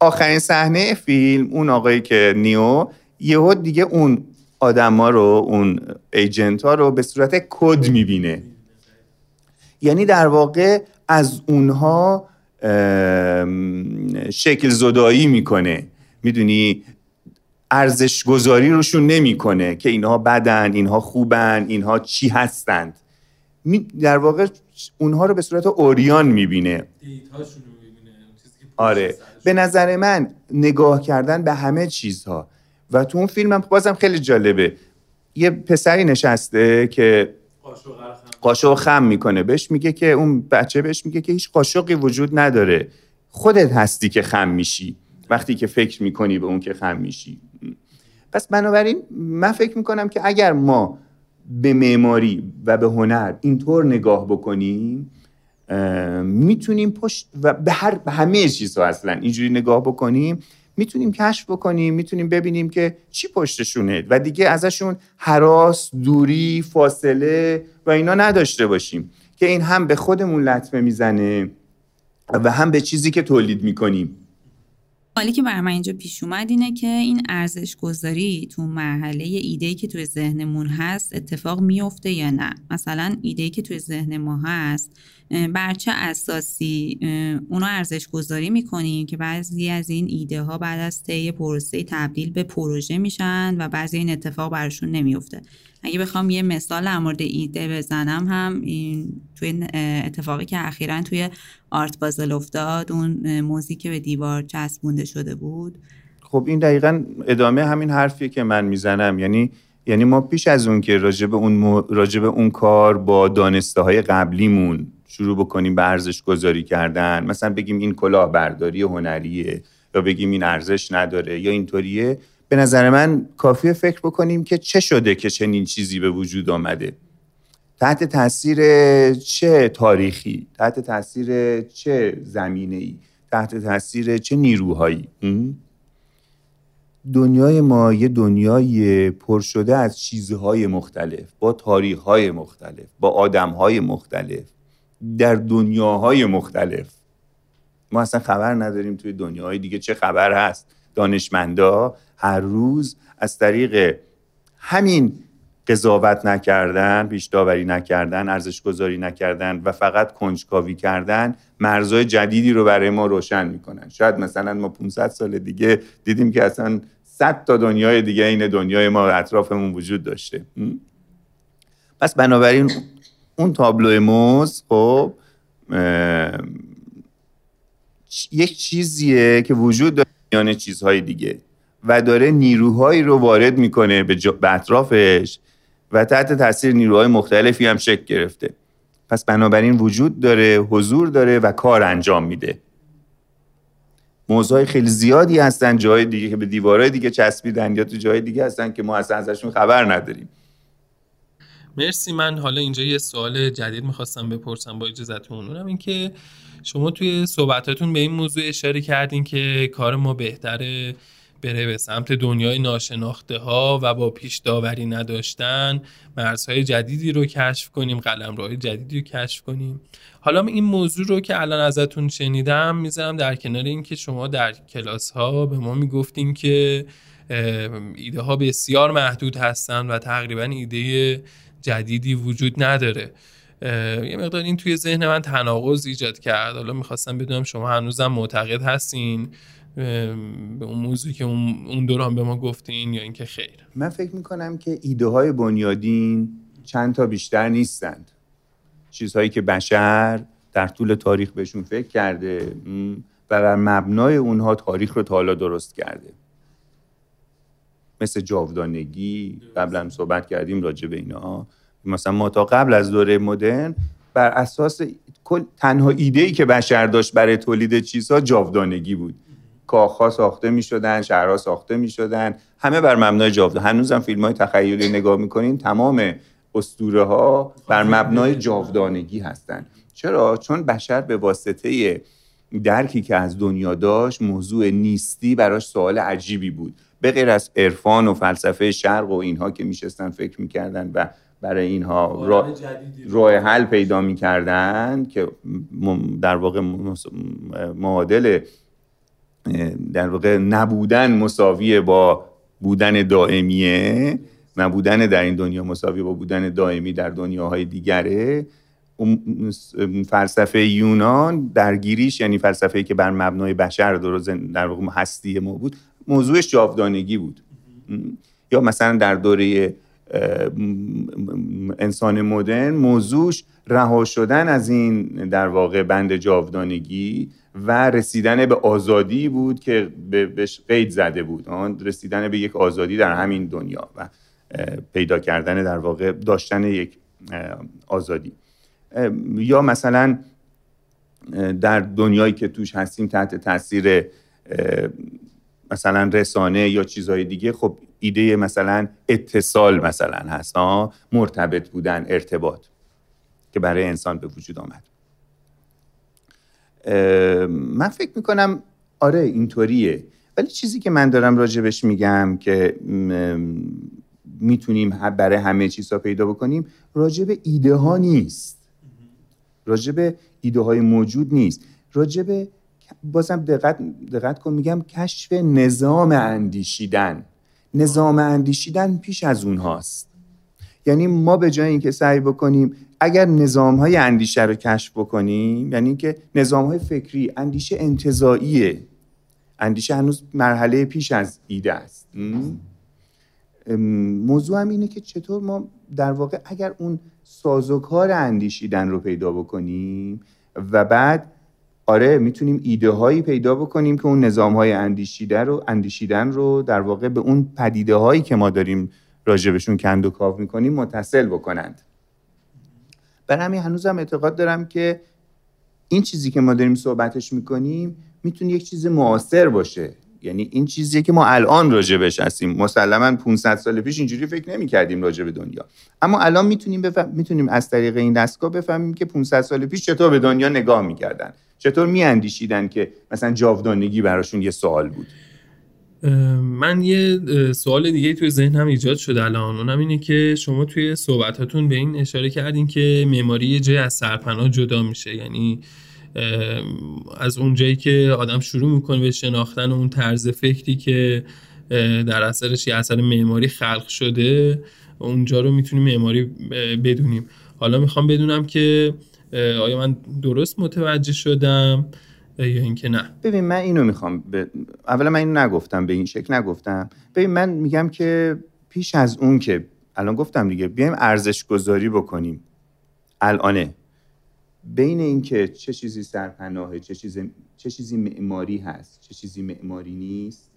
آخرین صحنه فیلم اون آقایی که نیو یهو دیگه اون آدما رو اون ایجنت ها رو به صورت کد می‌بینه. یعنی در واقع از اونها شکل زدایی می‌کنه. می‌دونی؟ ارزش گذاری روشون نمی‌کنه که اینها بدن اینها خوبن اینها چی هستند. در واقع اونها رو به صورت اوریان می‌بینه. آره. به نظر من نگاه کردن به همه چیزها. و تو اون فیلم هم بازم خیلی جالبه. یه پسری نشسته که قاشق خم می‌کنه. بهش میگه که اون بچه بهش میگه که هیچ قاشقی وجود نداره. خودت هستی که خم میشی. وقتی که فکر می‌کنی به اون که خم میشی. پس بنابراین من فکر می‌کنم که اگر ما به معماری و به هنر اینطور نگاه بکنیم می‌تونیم پشت و به هر به همه چیزها اصلا اینجوری نگاه بکنیم می‌تونیم کشف بکنیم می‌تونیم ببینیم که چی پشتشونه و دیگه ازشون حراس دوری فاصله و اینا نداشته باشیم که این هم به خودمون لطمه می‌زنه و هم به چیزی که تولید می‌کنیم. حالی که بر من اینجا پیش اومد اینه که این ارزش گذاری تو مرحله ایده که توی ذهنمون هست اتفاق میفته یا نه؟ مثلا ایده که توی ذهن ما هست بر چه اساسی؟ اونو ارزش گذاری می‌کنیم که بعضی از این ایده ها بعد از طی پروسه تبدیل به پروژه میشن و بعضی این اتفاق برشون نمیفته اگه بخوام یه مثال در مورد ایده بزنم هم این توی اتفاقی که اخیرا توی آرت بازل افتاد اون موزیک که به دیوار چسبونده شده بود. خب این دقیقا ادامه همین حرفیه که من می‌زنم. یعنی یعنی ما پیش از اون که راجب اون, راجب اون کار با دانسته های قبلیمون شروع بکنیم به ارزش گذاری کردن مثلا بگیم این کلاه برداری هنریه یا بگیم این ارزش نداره یا اینطوریه به نظر من کافیه فکر بکنیم که چه شده که چنین چیزی به وجود آمده. تحت تاثیر چه تاریخی؟ تحت تاثیر چه زمینه ای تحت تاثیر چه نیروهایی؟ دنیای ما یه دنیای پر شده از چیزهای مختلف با تاریخهای مختلف با آدمهای مختلف در دنیاهای مختلف. ما اصلا خبر نداریم توی دنیاهای دیگه چه خبر هست. دانشمندا هر روز از طریق همین قضاوت نکردن پیش داوری نکردن ارزش گذاری نکردن و فقط کنجکاوی کردن مرزهای جدیدی رو برای ما روشن می‌کنن. شاید مثلا ما 500 سال دیگه دیدیم که اصلا 100 تا دنیای دیگه این دنیای ما اطرافمون وجود داشته. پس بنابراین اون تابلو موز خب یک چیزیه که وجود داره میان چیزهای دیگه. و داره نیروهایی رو وارد می‌کنه به, به اطرافش و تحت تاثیر نیروهای مختلفی هم شکل گرفته. پس بنابراین وجود داره حضور داره و کار انجام میده. موضوع خیلی زیادی هستن جای دیگه که به دیوارهای دیگه چسبیدن یا تو جای دیگه هستن که ما اصلا ازشون خبر نداریم. مرسی. من حالا اینجا یه سوال جدید می‌خواستم بپرسم با اجازتون اونم این که شما توی صحبتاتون به این موضوع اشاره کردین که کار ما بهتره. بره به سمت دنیای ناشناخته ها و با پیش داوری نداشتن مرزهای جدیدی رو کشف کنیم قلم جدیدی رو کشف کنیم. حالا این موضوع رو که الان ازتون شنیدم می‌ذارم در کنار اینکه شما در کلاس ها به ما می‌گفتین که ایده ها بسیار محدود هستن و تقریبا ایده جدیدی وجود نداره. یه مقدار این توی ذهن من تناقض ایجاد کرد. حالا می‌خواستم بدونم شما هنوزم معتقد هستین؟ به اون موضوعی که اون دوران به ما گفتین یا اینکه خیر. من فکر می‌کنم که ایده های بنیادین چند تا بیشتر نیستند. چیزهایی که بشر در طول تاریخ بهشون فکر کرده و بر مبنای اونها تاریخ رو تا حالا درست کرده. مثل جاودانگی قبلا صحبت کردیم راجع به اینا. مثلا ما تا قبل از دوره مدرن بر اساس تنها ایده ای که بشر داشت برای تولید چیزها جاودانگی بود. کاخها ساخته می شدن شهرها ساخته می شدن همه بر مبنای جاودانگی هنوزم فیلم های تخیلی نگاه می‌کنین تمام اسطوره ها بر مبنای جاودانگی هستند چرا؟ چون بشر به واسطه درکی که از دنیا داشت موضوع نیستی براش سوال عجیبی بود. به غیر از عرفان و فلسفه شرق و اینها که میشستن فکر می‌کردن و برای اینها راه حل پیدا می‌کردن که در واقع معادل در واقع نبودن مساوی با بودن دائمیه نبودن در این دنیا مساوی با بودن دائمی در دنیاهای دیگره. فلسفه یونان درگیریش یعنی فلسفه که بر مبنای بشر در واقع هستی ما بود موضوعش جاودانگی بود. یا مثلا در دوره انسان مدرن موضوعش رها شدن از این در واقع بند جاودانگی و رسیدن به آزادی بود که بهش قید زده بود. رسیدن به یک آزادی در همین دنیا و پیدا کردن در واقع داشتن یک آزادی. یا مثلا در دنیایی که توش هستیم تحت تاثیر مثلا رسانه یا چیزهای دیگه خب ایده مثلا اتصال مثلا هست مرتبط بودن ارتباط که برای انسان به وجود آمد. من فکر می‌کنم آره اینطوریه. ولی چیزی که من دارم راجبش میگم که می‌تونیم برای همه چیزها پیدا بکنیم راجب ایده ها نیست. راجب ایده های موجود نیست. راجب بازم دقت, دقت کن میگم کشف نظام اندیشیدن. نظام اندیشیدن پیش از اونهاست. یعنی ما به جای اینکه سعی بکنیم اگر نظام های اندیشه رو کشف بکنیم یعنی که نظام های فکری اندیشه انتظاییه اندیشه هنوز مرحله پیش از ایده است. موضوع هم اینه که چطور ما در واقع اگر اون سازوکار اندیشیدن رو پیدا بکنیم و بعد آره می‌تونیم ایده هایی پیدا بکنیم که اون نظام های اندیشیدن رو اندیشیدن رو در واقع به اون پدیده هایی که ما داریم راجبشون کند و کاف می‌کنیم متصل بکنند. برای همین هنوزم اعتقاد دارم که این چیزی که ما داریم صحبتش می‌کنیم می‌تونه یک چیز معاصر باشه. یعنی این چیزیه که ما الان راجبش هستیم. مسلما 500 سال پیش اینجوری فکر نمی کردیم راجع به دنیا. اما الان می‌تونیم بفهم... می‌تونیم از طریق این دستگاه بفهمیم که 500 سال پیش چطور به دنیا نگاه می‌کردن. چطور میاندیشیدن که مثلا جاودانگی براشون یه سوال بود؟ من یه سوال دیگه توی ذهنم ایجاد شده الان. اونم اینه که شما توی صحبتاتون به این اشاره کردین که معماری جای از سرپناه جدا میشه. یعنی از اون جایی که آدم شروع می‌کنه به شناختن اون طرز فکری که در اثرش یه اثر معماری خلق شده اونجا رو می‌تونیم معماری بدونیم. حالا می‌خوام بدونم که آیا من درست متوجه شدم؟ یا اینکه نه؟ ببین من اینو می‌خوام ب... اولا من اینو نگفتم به این شکل نگفتم. ببین من میگم که پیش از اون که الان گفتم دیگه بیایم ارزش گذاری بکنیم. الانه. بین اینکه چه چیزی سرپناهه چه چیزی چه چیزی معماری هست چه چیزی معماری نیست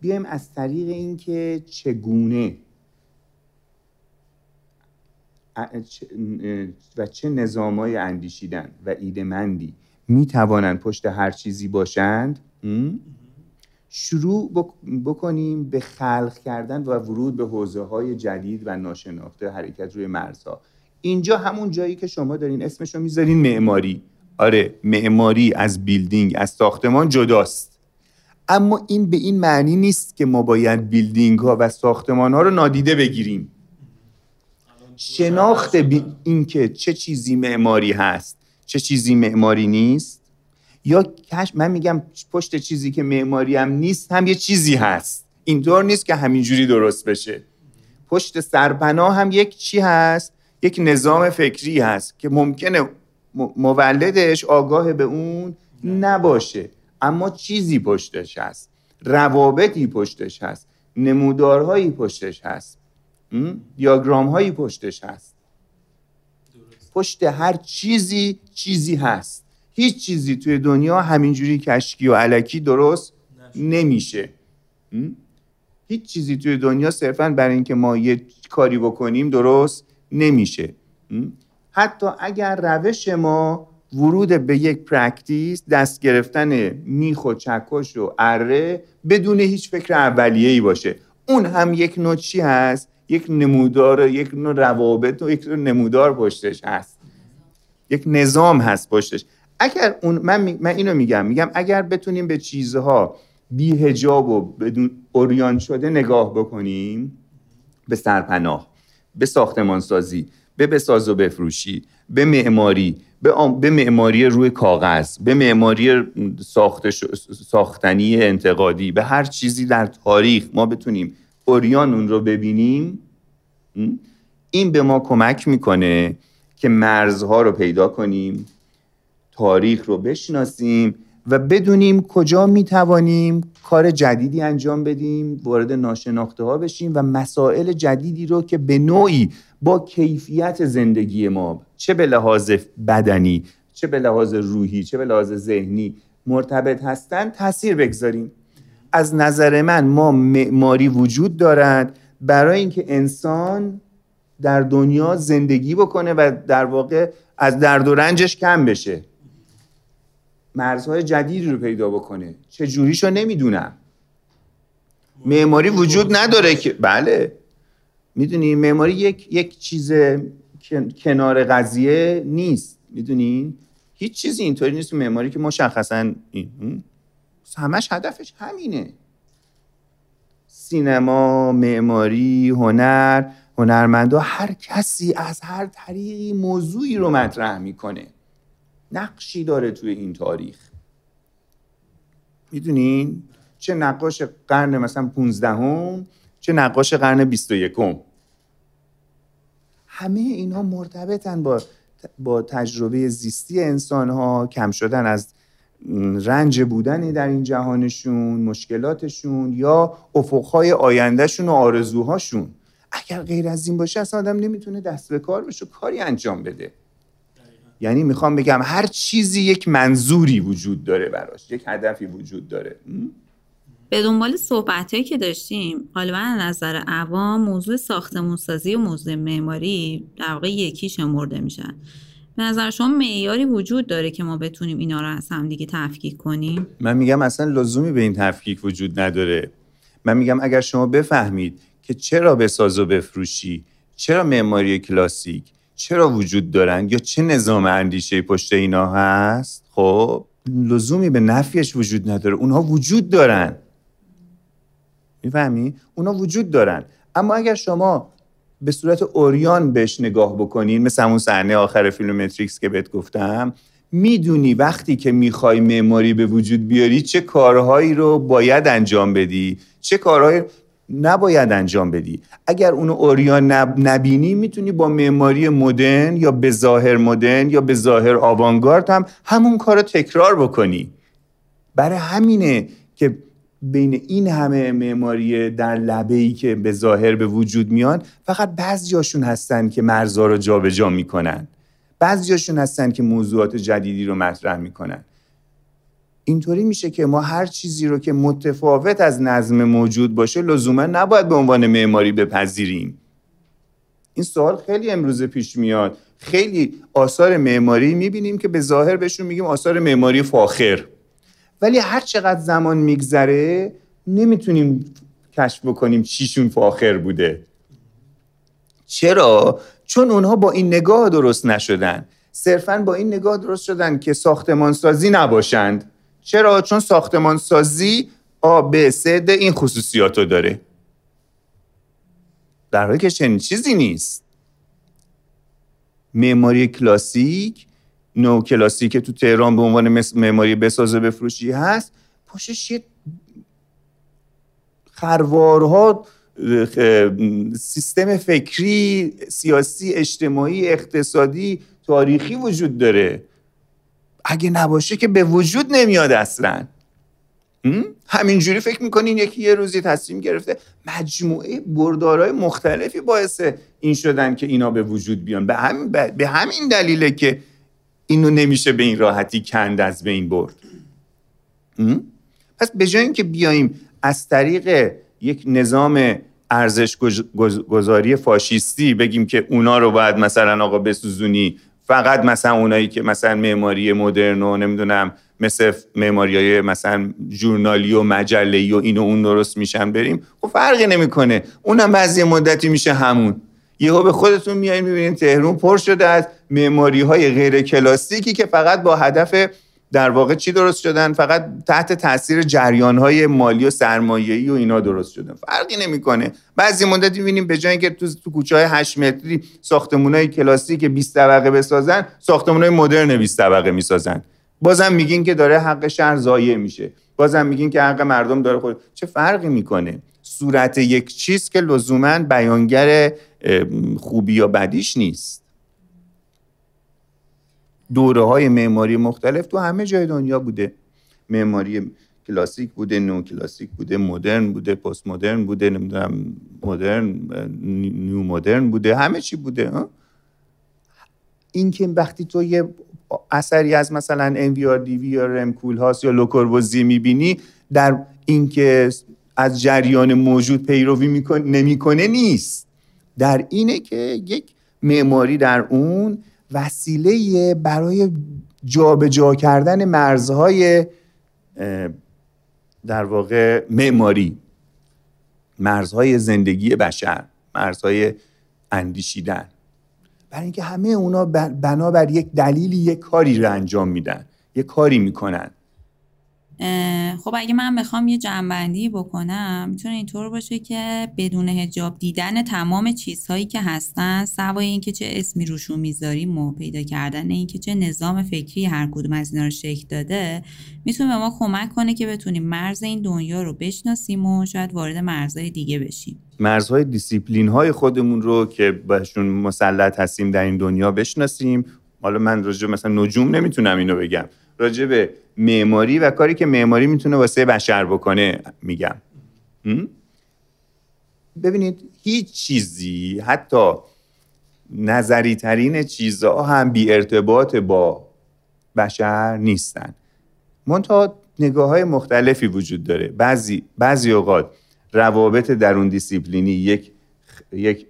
بیایم از طریق اینکه چگونه و چه نظامای اندیشیدن و ایدمندی می توانند پشت هر چیزی باشند؟ شروع بکنیم به خلق کردن و ورود به حوزه های جدید و ناشناخته حرکت روی مرزها. اینجا همون جایی که شما دارین اسمشو می‌ذارین معماری. آره معماری از building از ساختمان جداست. اما این به این معنی نیست که ما باید building ها و ساختمان ها رو نادیده بگیریم. شناخت این که چه چیزی معماری هست چه چیزی معماری نیست یا کش من میگم پشت چیزی که معماری هم نیست هم یه چیزی هست. اینطور نیست که همینجوری درست بشه. پشت سرپناه هم یک چی هست؟ یک نظام فکری هست که ممکنه مولدش آگاه به اون نباشه. اما چیزی پشتش هست. روابطی پشتش هست. نمودارهایی پشتش هست. دیاگرام هایی پشتش هست. پشت هر چیزی چیزی هست. هیچ چیزی توی دنیا همینجوری کشکی و علکی درست نمیشه. هیچ چیزی توی دنیا صرفا برای اینکه ما یه کاری بکنیم درست نمیشه. حتی اگر روش ما ورود به یک practice دست گرفتن میخ و چکش و اره بدون هیچ فکر اولیه‌ای باشه. اون هم یک نوع چی هست؟ یک نمودار یک نوع روابط و یک نوع نمودار پشتش هست. یک نظام هست پشتش. اگر اون من, من اینو میگم میگم اگر بتونیم به چیزها بی هجاب و بدون اوریان شده نگاه بکنیم به سرپناه به ساختمانسازی به بساز و بفروشی به معماری به, به معماری روی کاغذ به معماری ساختنی انتقادی به هر چیزی در تاریخ ما بتونیم اوریان اون رو ببینیم این به ما کمک می‌کنه که مرزها رو پیدا کنیم تاریخ رو بشناسیم و بدونیم کجا می‌توانیم کار جدیدی انجام بدیم وارد ناشناخته ها بشیم و مسائل جدیدی رو که به نوعی با کیفیت زندگی ما چه به لحاظ بدنی چه به لحاظ روحی چه به لحاظ ذهنی مرتبط هستن تاثیر بگذاریم. از نظر من ما معماری وجود دارد برای اینکه انسان در دنیا زندگی بکنه و در واقع از درد و رنجش کم بشه. مرزهای جدیدی رو پیدا بکنه. چه جوریشو نمی‌دونم. معماری وجود نداره که بله. می‌دونی معماری یک یک چیز کنار قضیه نیست. می‌دونین هیچ چیزی اینطوری نیست. معماری که مشخصا این همش هدفش همینه. سینما معماری هنر هنرمندا هر کسی از هر طریقی موضوعی رو مطرح می‌کنه. نقشی داره توی این تاریخ. می‌دونین؟ چه نقاش قرن مثلا 15 هم چه نقاش قرن 21 هم. همه اینا مرتبطن با با تجربه زیستی انسان ها کم شدن از رنج بودنی در این جهانشون مشکلاتشون یا افقهای آیندهشون و آرزوهاشون. اگر غیر از این باشه اصلا آدم نمی‌تونه دست به کار بشه و کاری انجام بده. یعنی می‌خوام بگم هر چیزی یک منظوری وجود داره براش یک هدفی وجود داره. به دنبال صحبت که داشتیم غالبا نظر عوام موضوع ساختمونسازی و موضوع معماری در واقع یکی شمرده میشن. به نظر شما معیاری وجود داره که ما بتونیم اینا رو از هم دیگه تفکیک کنیم؟ من میگم اصلا لزومی به این تفکیک وجود نداره. من میگم اگر شما بفهمید که چرا بساز و بفروشی چرا معماری کلاسیک چرا وجود دارن یا چه نظام اندیشه پشت اینا هست خب لزومی به نفیش وجود نداره. اونها وجود دارن. می‌فهمی؟ اونا وجود دارن. اما اگر شما به صورت اوریان بهش نگاه بکنین مثل همون صحنه آخر فیلم متریکس که بهت گفتم می‌دونی وقتی که می‌خوای معماری به وجود بیاری چه کارهایی رو باید انجام بدی؟ چه کارهایی نباید انجام بدی؟ اگر اونو اوریان نبینی می‌تونی با معماری مدرن یا به ظاهر مدرن یا به ظاهر آوانگارد هم همون کار رو تکرار بکنی. برای همینه که بین این همه معماری در لبه ای که به ظاهر به وجود میان فقط بعضیاشون هستن که مرزا رو جابجا می‌کنن. بعضیاشون هستن که موضوعات جدیدی رو مطرح می‌کنن. اینطوری میشه که ما هر چیزی رو که متفاوت از نظم موجود باشه لزوما نباید به عنوان معماری بپذیریم. این سوال خیلی امروزه پیش میاد. خیلی آثار معماری می‌بینیم که به ظاهر بهشون میگیم آثار معماری فاخر. ولی هر چقدر زمان میگذره نمی‌تونیم کشف بکنیم چیشون فاخر بوده. چرا؟ چون اونها با این نگاه درست نشدن. صرفا با این نگاه درست شدن که ساختمانسازی نباشند. چرا؟ چون ساختمانسازی آ ب س د این خصوصیات رو داره. در حالی که چنین چیزی نیست. معماری کلاسیک نو کلاسیک تو تهران به عنوان معماری بسازه بفروشی. هست. پشتش یه خروارها سیستم فکری سیاسی اجتماعی اقتصادی تاریخی وجود داره. اگه نباشه که به وجود نمیاد اصلا. همینجوری فکر می‌کنین یکی یه روزی تصمیم گرفته. مجموعه بردارهای مختلفی باعث این شدن که اینا به وجود بیان. به همین, به همین دلیله که اینو نمیشه به این راحتی کند از بین برد. پس به جای اینکه بیایم از طریق یک نظام ارزش گذاری فاشیستی بگیم که اونا رو باید مثلا آقا بسوزونی فقط مثلا اونایی که مثلا معماری مدرن و نمی‌دونم مثل معماری های مثلا جورنالی و مجله و این و اون درست میشن بریم خب فرقی نمی‌کنه. اونم بعضی مدتی میشه همون. یهو به خودتون میایین می‌بینین تهرون پر شده از معماری های غیر کلاسیکی که فقط با هدف در واقع چی درست شدن؟ فقط تحت تاثیر جریان های مالی و سرمایه‌ای و اینا درست شدن. فرقی نمی‌کنه. بعضی مدت می‌بینیم به جای اینکه تو تو کوچه های 8 متری ساختمان‌های کلاسیک 20 طبقه بسازن ساختمان‌های مدرن 20 طبقه می‌سازن. بازم میگین که داره حق شهر ضایع میشه. بازم میگین که حق مردم داره خود. چه فرقی می‌کنه؟ صورت یک چیز که لزوما بیانگر خوبی یا بدیش نیست. دوره های معماری مختلف تو همه جای دنیا بوده. معماری کلاسیک بوده نو کلاسیک بوده مدرن بوده پست مدرن بوده نمی‌دونم مدرن نیو مدرن بوده همه چی بوده این که وقتی تو یه اثری از مثلا NVRDV یا رمکول هاست یا لوکوربوزی می‌بینی در اینکه از جریان موجود پیروی نمی‌کنه نیست. در اینه که یک معماری در اون وسیله برای جابجا جا کردن مرزهای در واقع معماری. مرزهای زندگی بشر مرزهای اندیشیدن. برای اینکه همه اونا بنابر یک دلیلی یک کاری رو انجام میدن یک کاری می‌کنن. خب اگه من بخوام یه جنبندی بکنم می‌تونه اینطور باشه که بدون هجاب دیدن تمام چیزهایی که هستن سوای اینکه چه اسمی روشون می‌ذاریم و پیدا کردن اینکه چه نظام فکری هر کدوم از اینا رو شکل داده می‌تونه به ما کمک کنه که بتونیم مرز این دنیا رو بشناسیم و شاید وارد مرزهای دیگه بشیم. مرزهای دیسیپلین های خودمون رو که بهشون مسلط هستیم در این دنیا بشناسیم. حالا من راجع مثلا نجوم نمی‌تونم اینو بگم. راجع به معماری و کاری که معماری می‌تونه واسه بشر بکنه میگم. ببینید هیچ چیزی حتی نظری ترین چیزها هم بی ارتباط با بشر نیستن. منتها نگاه های مختلفی وجود داره. بعضی, بعضی اوقات روابط درون دیسیپلینی یک یک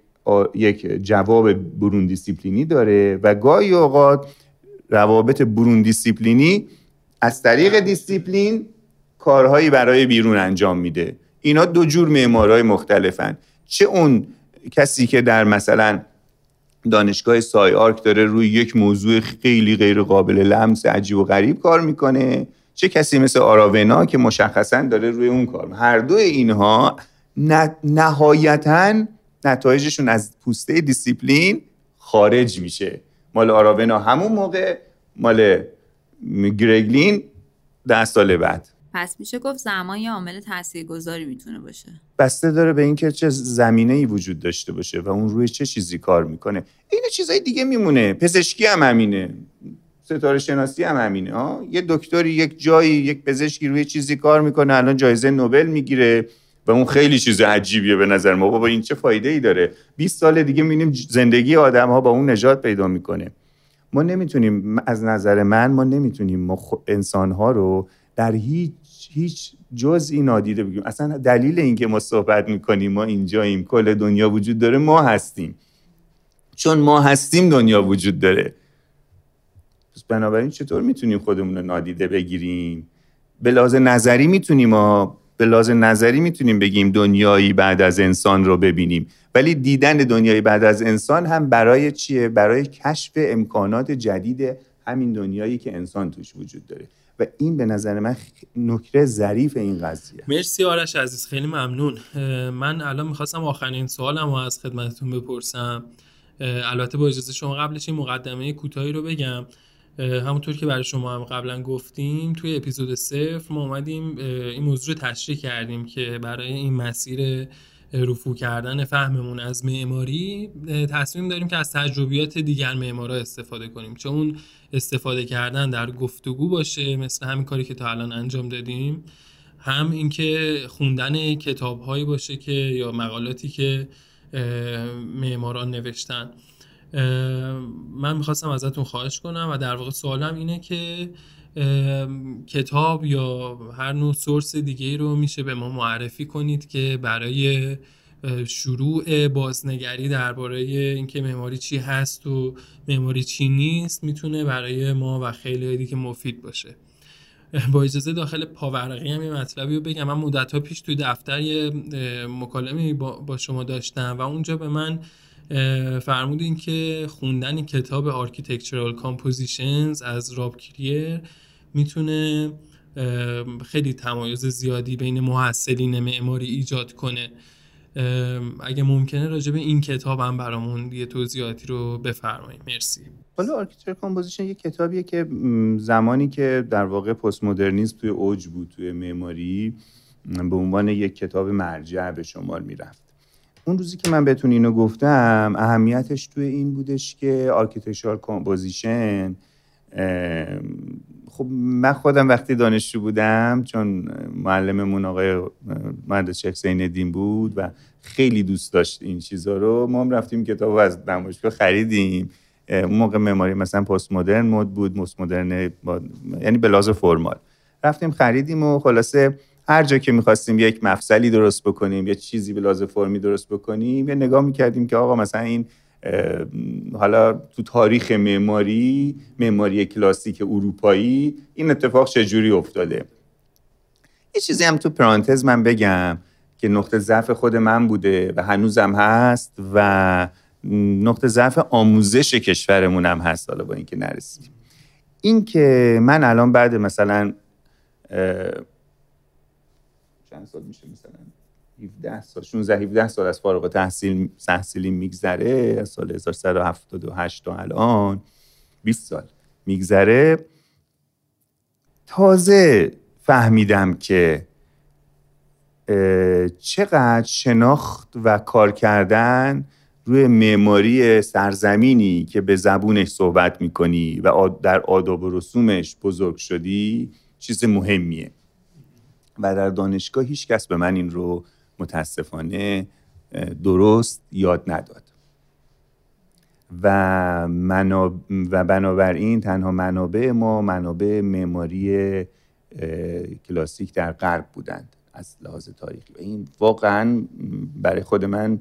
یک جواب برون دیسیپلینی داره و گاهی اوقات روابط برون دیسیپلینی از طریق دیسیپلین کارهایی برای بیرون انجام میده. اینا دو جور معمارای مختلفن. چه اون کسی که در مثلا دانشگاه SCI-Arc داره روی یک موضوع خیلی غیر قابل لمس عجیب و غریب کار می‌کنه. چه کسی مثل آراونا که مشخصا داره روی اون کار. هر دو اینها نهایتا نتایجشون از پوسته دیسیپلین خارج میشه. مال آراونا همون موقع مال گرگ لین ده سال بعد. پس میشه گفت زمان یه عامل تاثیرگذاری می‌تونه باشه. بسته داره به اینکه چه زمینه ای وجود داشته باشه و اون روی چه چیزی کار می‌کنه. این چیزای دیگه میمونه. پزشکی هم همینه. ستاره شناسی هم همینه. ها یه دکتری یک جایی یک پزشکی روی چیزی کار می‌کنه الان جایزه نوبل می‌گیره و اون خیلی چیز عجیبیه به نظر ما. بابا این چه فایده ای داره؟ 20 سال دیگه می‌بینیم زندگی آدم ها با اون نجات پیدا می‌کنه. ما نمی‌تونیم از نظر من ما نمی‌تونیم ما انسان ها رو در هیچ هیچ جزئی نادیده بگیم اصلا دلیل اینکه ما صحبت می‌کنیم ما اینجاییم کل دنیا وجود داره ما هستیم. چون ما هستیم دنیا وجود داره. پس بنابراین چطور می‌تونیم خودمون رو نادیده بگیریم؟ به لازم نظری می‌تونیم ما به لازم نظری می‌تونیم بگیم دنیایی بعد از انسان رو ببینیم. ولی دیدن دنیای بعد از انسان هم برای چیه؟ برای کشف امکانات جدید همین دنیایی که انسان توش وجود داره. و این به نظر من نکره ظریف این قضیه. مرسی آرش عزیز خیلی ممنون. من الان می‌خواستم آخرین سوالم رو از خدمتتون بپرسم. البته با اجازه شما قبلش این مقدمه کوتاهی رو بگم. همونطور که برای شما هم قبلا گفتیم توی اپیزود صفر ما اومدیم این موضوع رو تشریح کردیم که برای این مسیر رفو کردن فهممون از معماری تصمیم داریم که از تجربیات دیگر معمارا استفاده کنیم. چون اون استفاده کردن در گفتگو باشه مثل همین کاری که تا الان انجام دادیم. هم اینکه خوندن کتاب هایی باشه که یا مقالاتی که معماران نوشتن. من می‌خواستم ازتون خواهش کنم و در واقع سوالم اینه که کتاب یا هر نوع سورس دیگه رو میشه به ما معرفی کنید که برای شروع بازنگری درباره اینکه معماری چی هست و معماری چی نیست می‌تونه برای ما و خیلی دیگه مفید باشه. با اجازه داخل پاورقی هم یه مطلبی رو بگم. من مدت ها پیش توی دفتر یه مکالمه با شما داشتم و اونجا به من فرمودین که خوندن کتاب Architectural Compositions از راب کریر می‌تونه خیلی تمایز زیادی بین محصلین معماری ایجاد کنه. اگه ممکنه راجع به این کتاب هم برامون یه توضیحاتی رو بفرمایید. مرسی. حالا architecture composition یه کتابیه که زمانی که در واقع پست مدرنیسم توی اوج بود توی معماری به عنوان یک کتاب مرجع به شمار می‌رفت. اون روزی که من بهتون اینو گفتم اهمیتش توی این بودش که architectural composition خب من خودم وقتی دانشجو بودم چون معلممون آقای مهندس شیخ زین بود و خیلی دوست داشت این چیزا رو ما هم رفتیم کتاب از نمایشگاه خریدیم. اون موقع معماری مثلا پست مدرن مود بود پست مدرن یعنی به فرمال. رفتیم خریدیم و خلاصه هر جا که می‌خواستیم یک مفصلی درست بکنیم یه چیزی به لازم فرمی درست بکنیم یه نگاه می‌کردیم که آقا مثلا این حالا تو تاریخ معماری معماری کلاسیک اروپایی این اتفاق چجوری افتاده؟ یه چیزی هم تو پرانتز من بگم که نقطه ضعف خود من بوده و هنوزم هست و نقطه ضعف آموزش کشورمون هم هست حالا با اینکه نرسیدیم. این که من الان بعد مثلا چند سال میشه مثلا 17 سال 16 17 سال از فارغ تحصیل تحصیلی میگذره از سال 1378 تا الان 20 سال میگذره. تازه فهمیدم که چقدر شناخت و کار کردن روی معماری سرزمینی که به زبونش صحبت می‌کنی و در آداب و رسومش بزرگ شدی چیز مهمیه. و در دانشگاه هیچ کس به من این رو متاسفانه درست یاد نداد. و, مناب... و بنابراین تنها منابع ما منابع معماری کلاسیک در غرب بودند از لحاظ تاریخی. و این واقعا برای خود من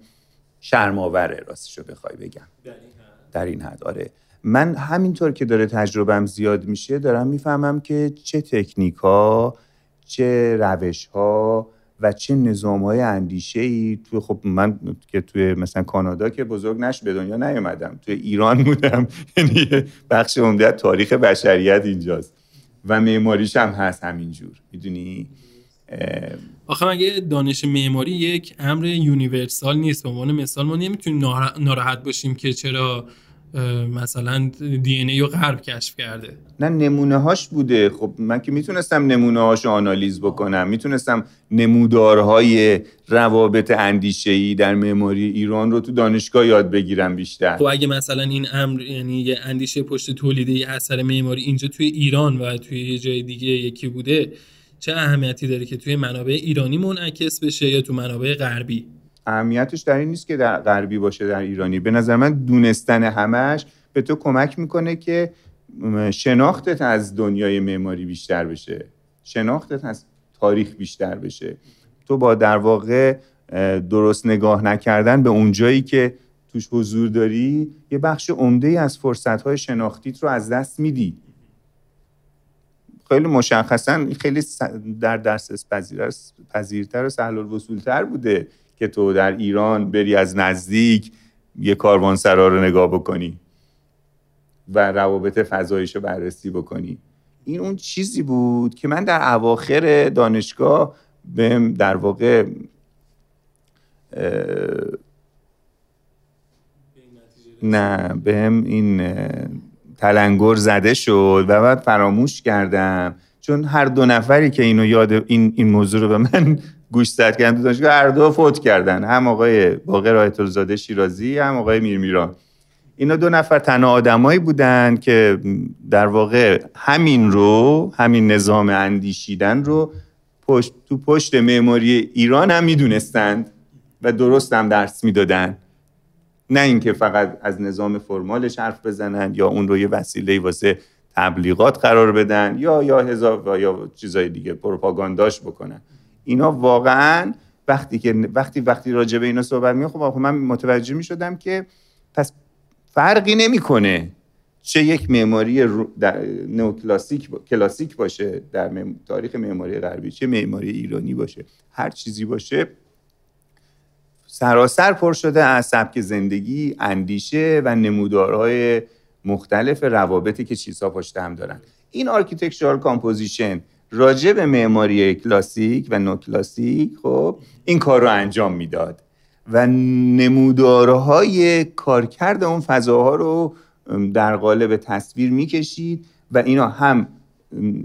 شرماوره راستشو بخوای بگم. در این حد؟ آره. من همینطور که داره تجربم زیاد میشه دارم می‌فهمم که چه تکنیک ها چه روش ها و چه نظام های اندیشه ای تو خب من که توی مثلا کانادا که بزرگ نش به دنیا نیومدم. توی ایران بودم. یعنی بخش عمده تاریخ بشریت اینجاست. و معماریش هم هست همینجور. می‌دونی؟ آخه مگه دانش معماری یک امر یونیورسال نیست؟ به عنوان مثال ما نمی‌تونیم ناراحت باشیم که چرا مثلا دی ای رو غرب کشف کرده. نه نمونه هاش بوده. خب من که می‌تونستم نمونه هاش آنالیز بکنم. می‌تونستم نمودارهای روابط اندیشه ای در معماری ایران رو تو دانشگاه یاد بگیرم بیشتر. خب اگه مثلا این امر یعنی یه اندیشه پشت تولید یه اثر معماری اینجا توی ایران و توی یه جای دیگه یکی بوده چه اهمیتی داره که توی منابع ایرانی منعکس بشه یا تو منابع غربی؟ اهمیتش در این نیست که در غربی باشه در ایرانی. به نظر من دونستن همش به تو کمک می‌کنه که شناختت از دنیای معماری بیشتر بشه. شناختت از تاریخ بیشتر بشه. تو با در واقع درست نگاه نکردن به اون جایی که توش حضور داری یه بخش عمده از فرصت شناختیت رو از دست میدی. خیلی مشخصا خیلی در درس پذیرتر و سهل الوصولتر بوده که تو در ایران بری از نزدیک یه کاروانسرا رو نگاه بکنی و روابط فضایش رو بررسی بکنی. این اون چیزی بود که من در اواخر دانشگاه بهم در واقع نه بهم این تلنگر زده شد و بعد فراموش کردم. چون هر دو نفری که اینو یاد این این موضوع رو به من گوش زد کردن تو دانشگاه هر دو فوت کردن. هم آقای باقر آیت شیرازی هم آقای میرمیران. اینا دو نفر تنها آدمایی بودن که در واقع همین رو همین نظام اندیشیدن رو پشت تو پشت معماری ایران هم می‌دونستند و درست هم درس می‌دادن. نه اینکه فقط از نظام فرمالش حرف بزنن یا اون رو یه وسیله واسه تبلیغات قرار بدن یا یا هزار یا چیزای دیگه پروپاگانداش بکنن. اینا واقعا وقتی که وقتی وقتی راجع به اینا صحبت می خب من متوجه می شدم که پس فرقی نمی‌کنه چه یک معماری نو کلاسیک, کلاسیک باشه در تاریخ معماری غربی چه معماری ایرانی باشه هر چیزی باشه سراسر پر شده از سبک زندگی اندیشه و نمودارهای مختلف روابطی که چیزها پشت هم دارن. این architectural composition راجع به معماری کلاسیک و نو کلاسیک خب این کار رو انجام می‌داد. و نمودارهای کارکرد اون فضاها رو در قالب تصویر می‌کشید و اینا هم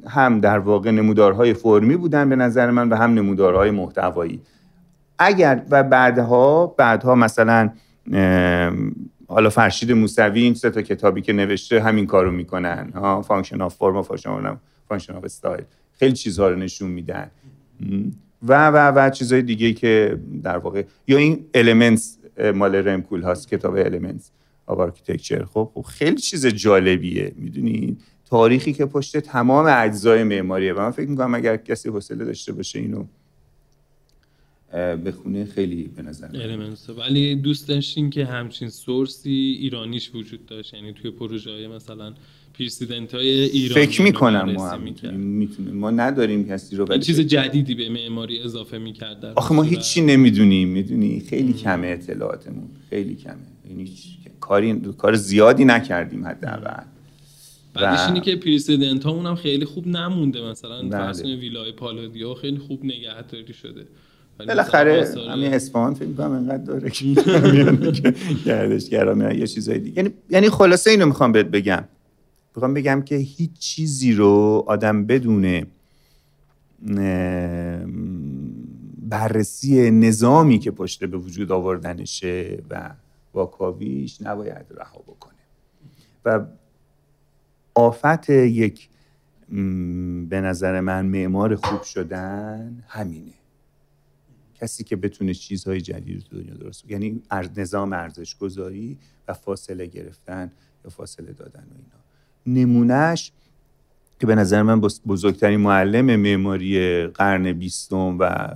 هم در واقع نمودارهای فرمی بودن به نظر من و هم نمودارهای محتوایی. اگر و بعدها بعدها مثلا حالا فرشید موسوی این سه تا کتابی که نوشته همین کارو می‌کنن ها Function of Form و Function of Style خیلی چیزها رو نشون میدن. و و و چیزهای دیگه که در واقع یا این Elements مال رم کولهاسه کتاب Elements of Architecture. خب خیلی چیز جالبیه می‌دونید تاریخی که پشت تمام اجزای معماریه. و من فکر می‌کنم اگر کسی حوصله داشته باشه اینو بخونه خیلی به نظر ولی دوست داشتین که همچین source ی ایرانیش وجود داشت؟ یعنی توی پروژه های مثلا پیرسیدنت های ایرانی فکر می‌کنم ما ما نداریم کسی رو چیز جدیدی به معماری اضافه می‌کرد آخه ما هیچی نمی‌دونیم می‌دونی؟ خیلی کمه اطلاعاتمون خیلی کمه. یعنی کاری کار زیادی نکردیم حداقل. بعدش اینه که پریسیدنت ها هم خیلی خوب نمونده مثلا بله. فرض ویلای پالادیو خیلی خوب نگهداری شده. بالاخره همین اصفهان فکر کنم انقدر داره که گردشگرا میرن یه چیزای دیگه. یعنی یعنی خلاصه اینو می‌خوام بهت بگم. می‌خوام بگم که هیچ چیزی رو آدم بدونه بررسی نظامی که پشت به وجود آوردنشه و واکاویش نباید رها بکنه. و آفت یک به نظر من معمار خوب شدن همینه. کسی که بتونه چیزهای جدید رو دنیا درست یعنی نظام ارزش گذاری و فاصله گرفتن یا فاصله دادن و اینا. نمونهش که به نظر من بزرگترین معلم معماری قرن بیستم و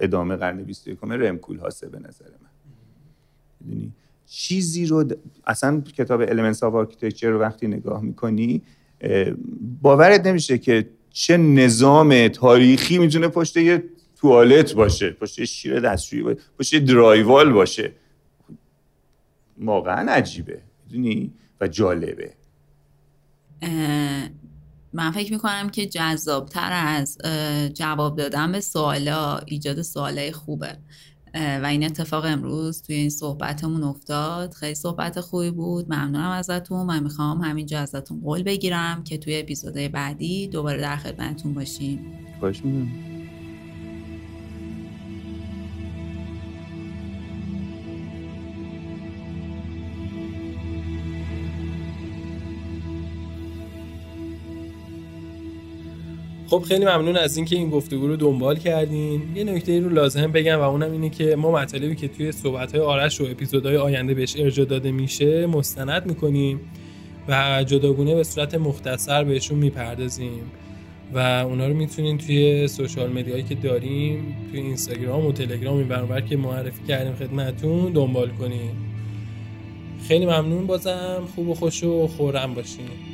ادامه قرن بیست یکم رمکول هاسته به نظر من. چیزی رو اصلا کتاب Elements of Architecture رو وقتی نگاه می‌کنی باورت نمیشه که چه نظام تاریخی می‌تونه پشت یه توالت باشه پشت شیر دستشویی باشه پشت درایوال باشه. واقعا عجیبه. می‌دونی؟ و جالبه. من فکر می‌کنم که جذابتر از جواب دادن به سوالا ایجاد سوالای خوبه. و این اتفاق امروز توی این صحبتمون افتاد. خیلی صحبت خوبی بود. ممنونم ازتون. من می‌خوام همینجا ازتون قول بگیرم که توی اپیزودهای بعدی دوباره در خدمتتون باشیم. خوش خب خیلی ممنون از اینکه این گفتگو رو دنبال کردین. یه نکته رو لازم بگم و اونم اینه که ما مطالبی که توی صحبت آرش و اپیزودهای آینده بهش ارجاع داده میشه مستند می‌کنیم و جداگونه به صورت مختصر بهشون می‌پردازیم و اونا رو می‌تونین توی سوشال مدیایی که داریم توی اینستاگرام و تلگرام این برابر که معرفی کردیم خدمتون دنبال کنیم خیلی ممنون بازم. خوب و خوش و خورم باشین.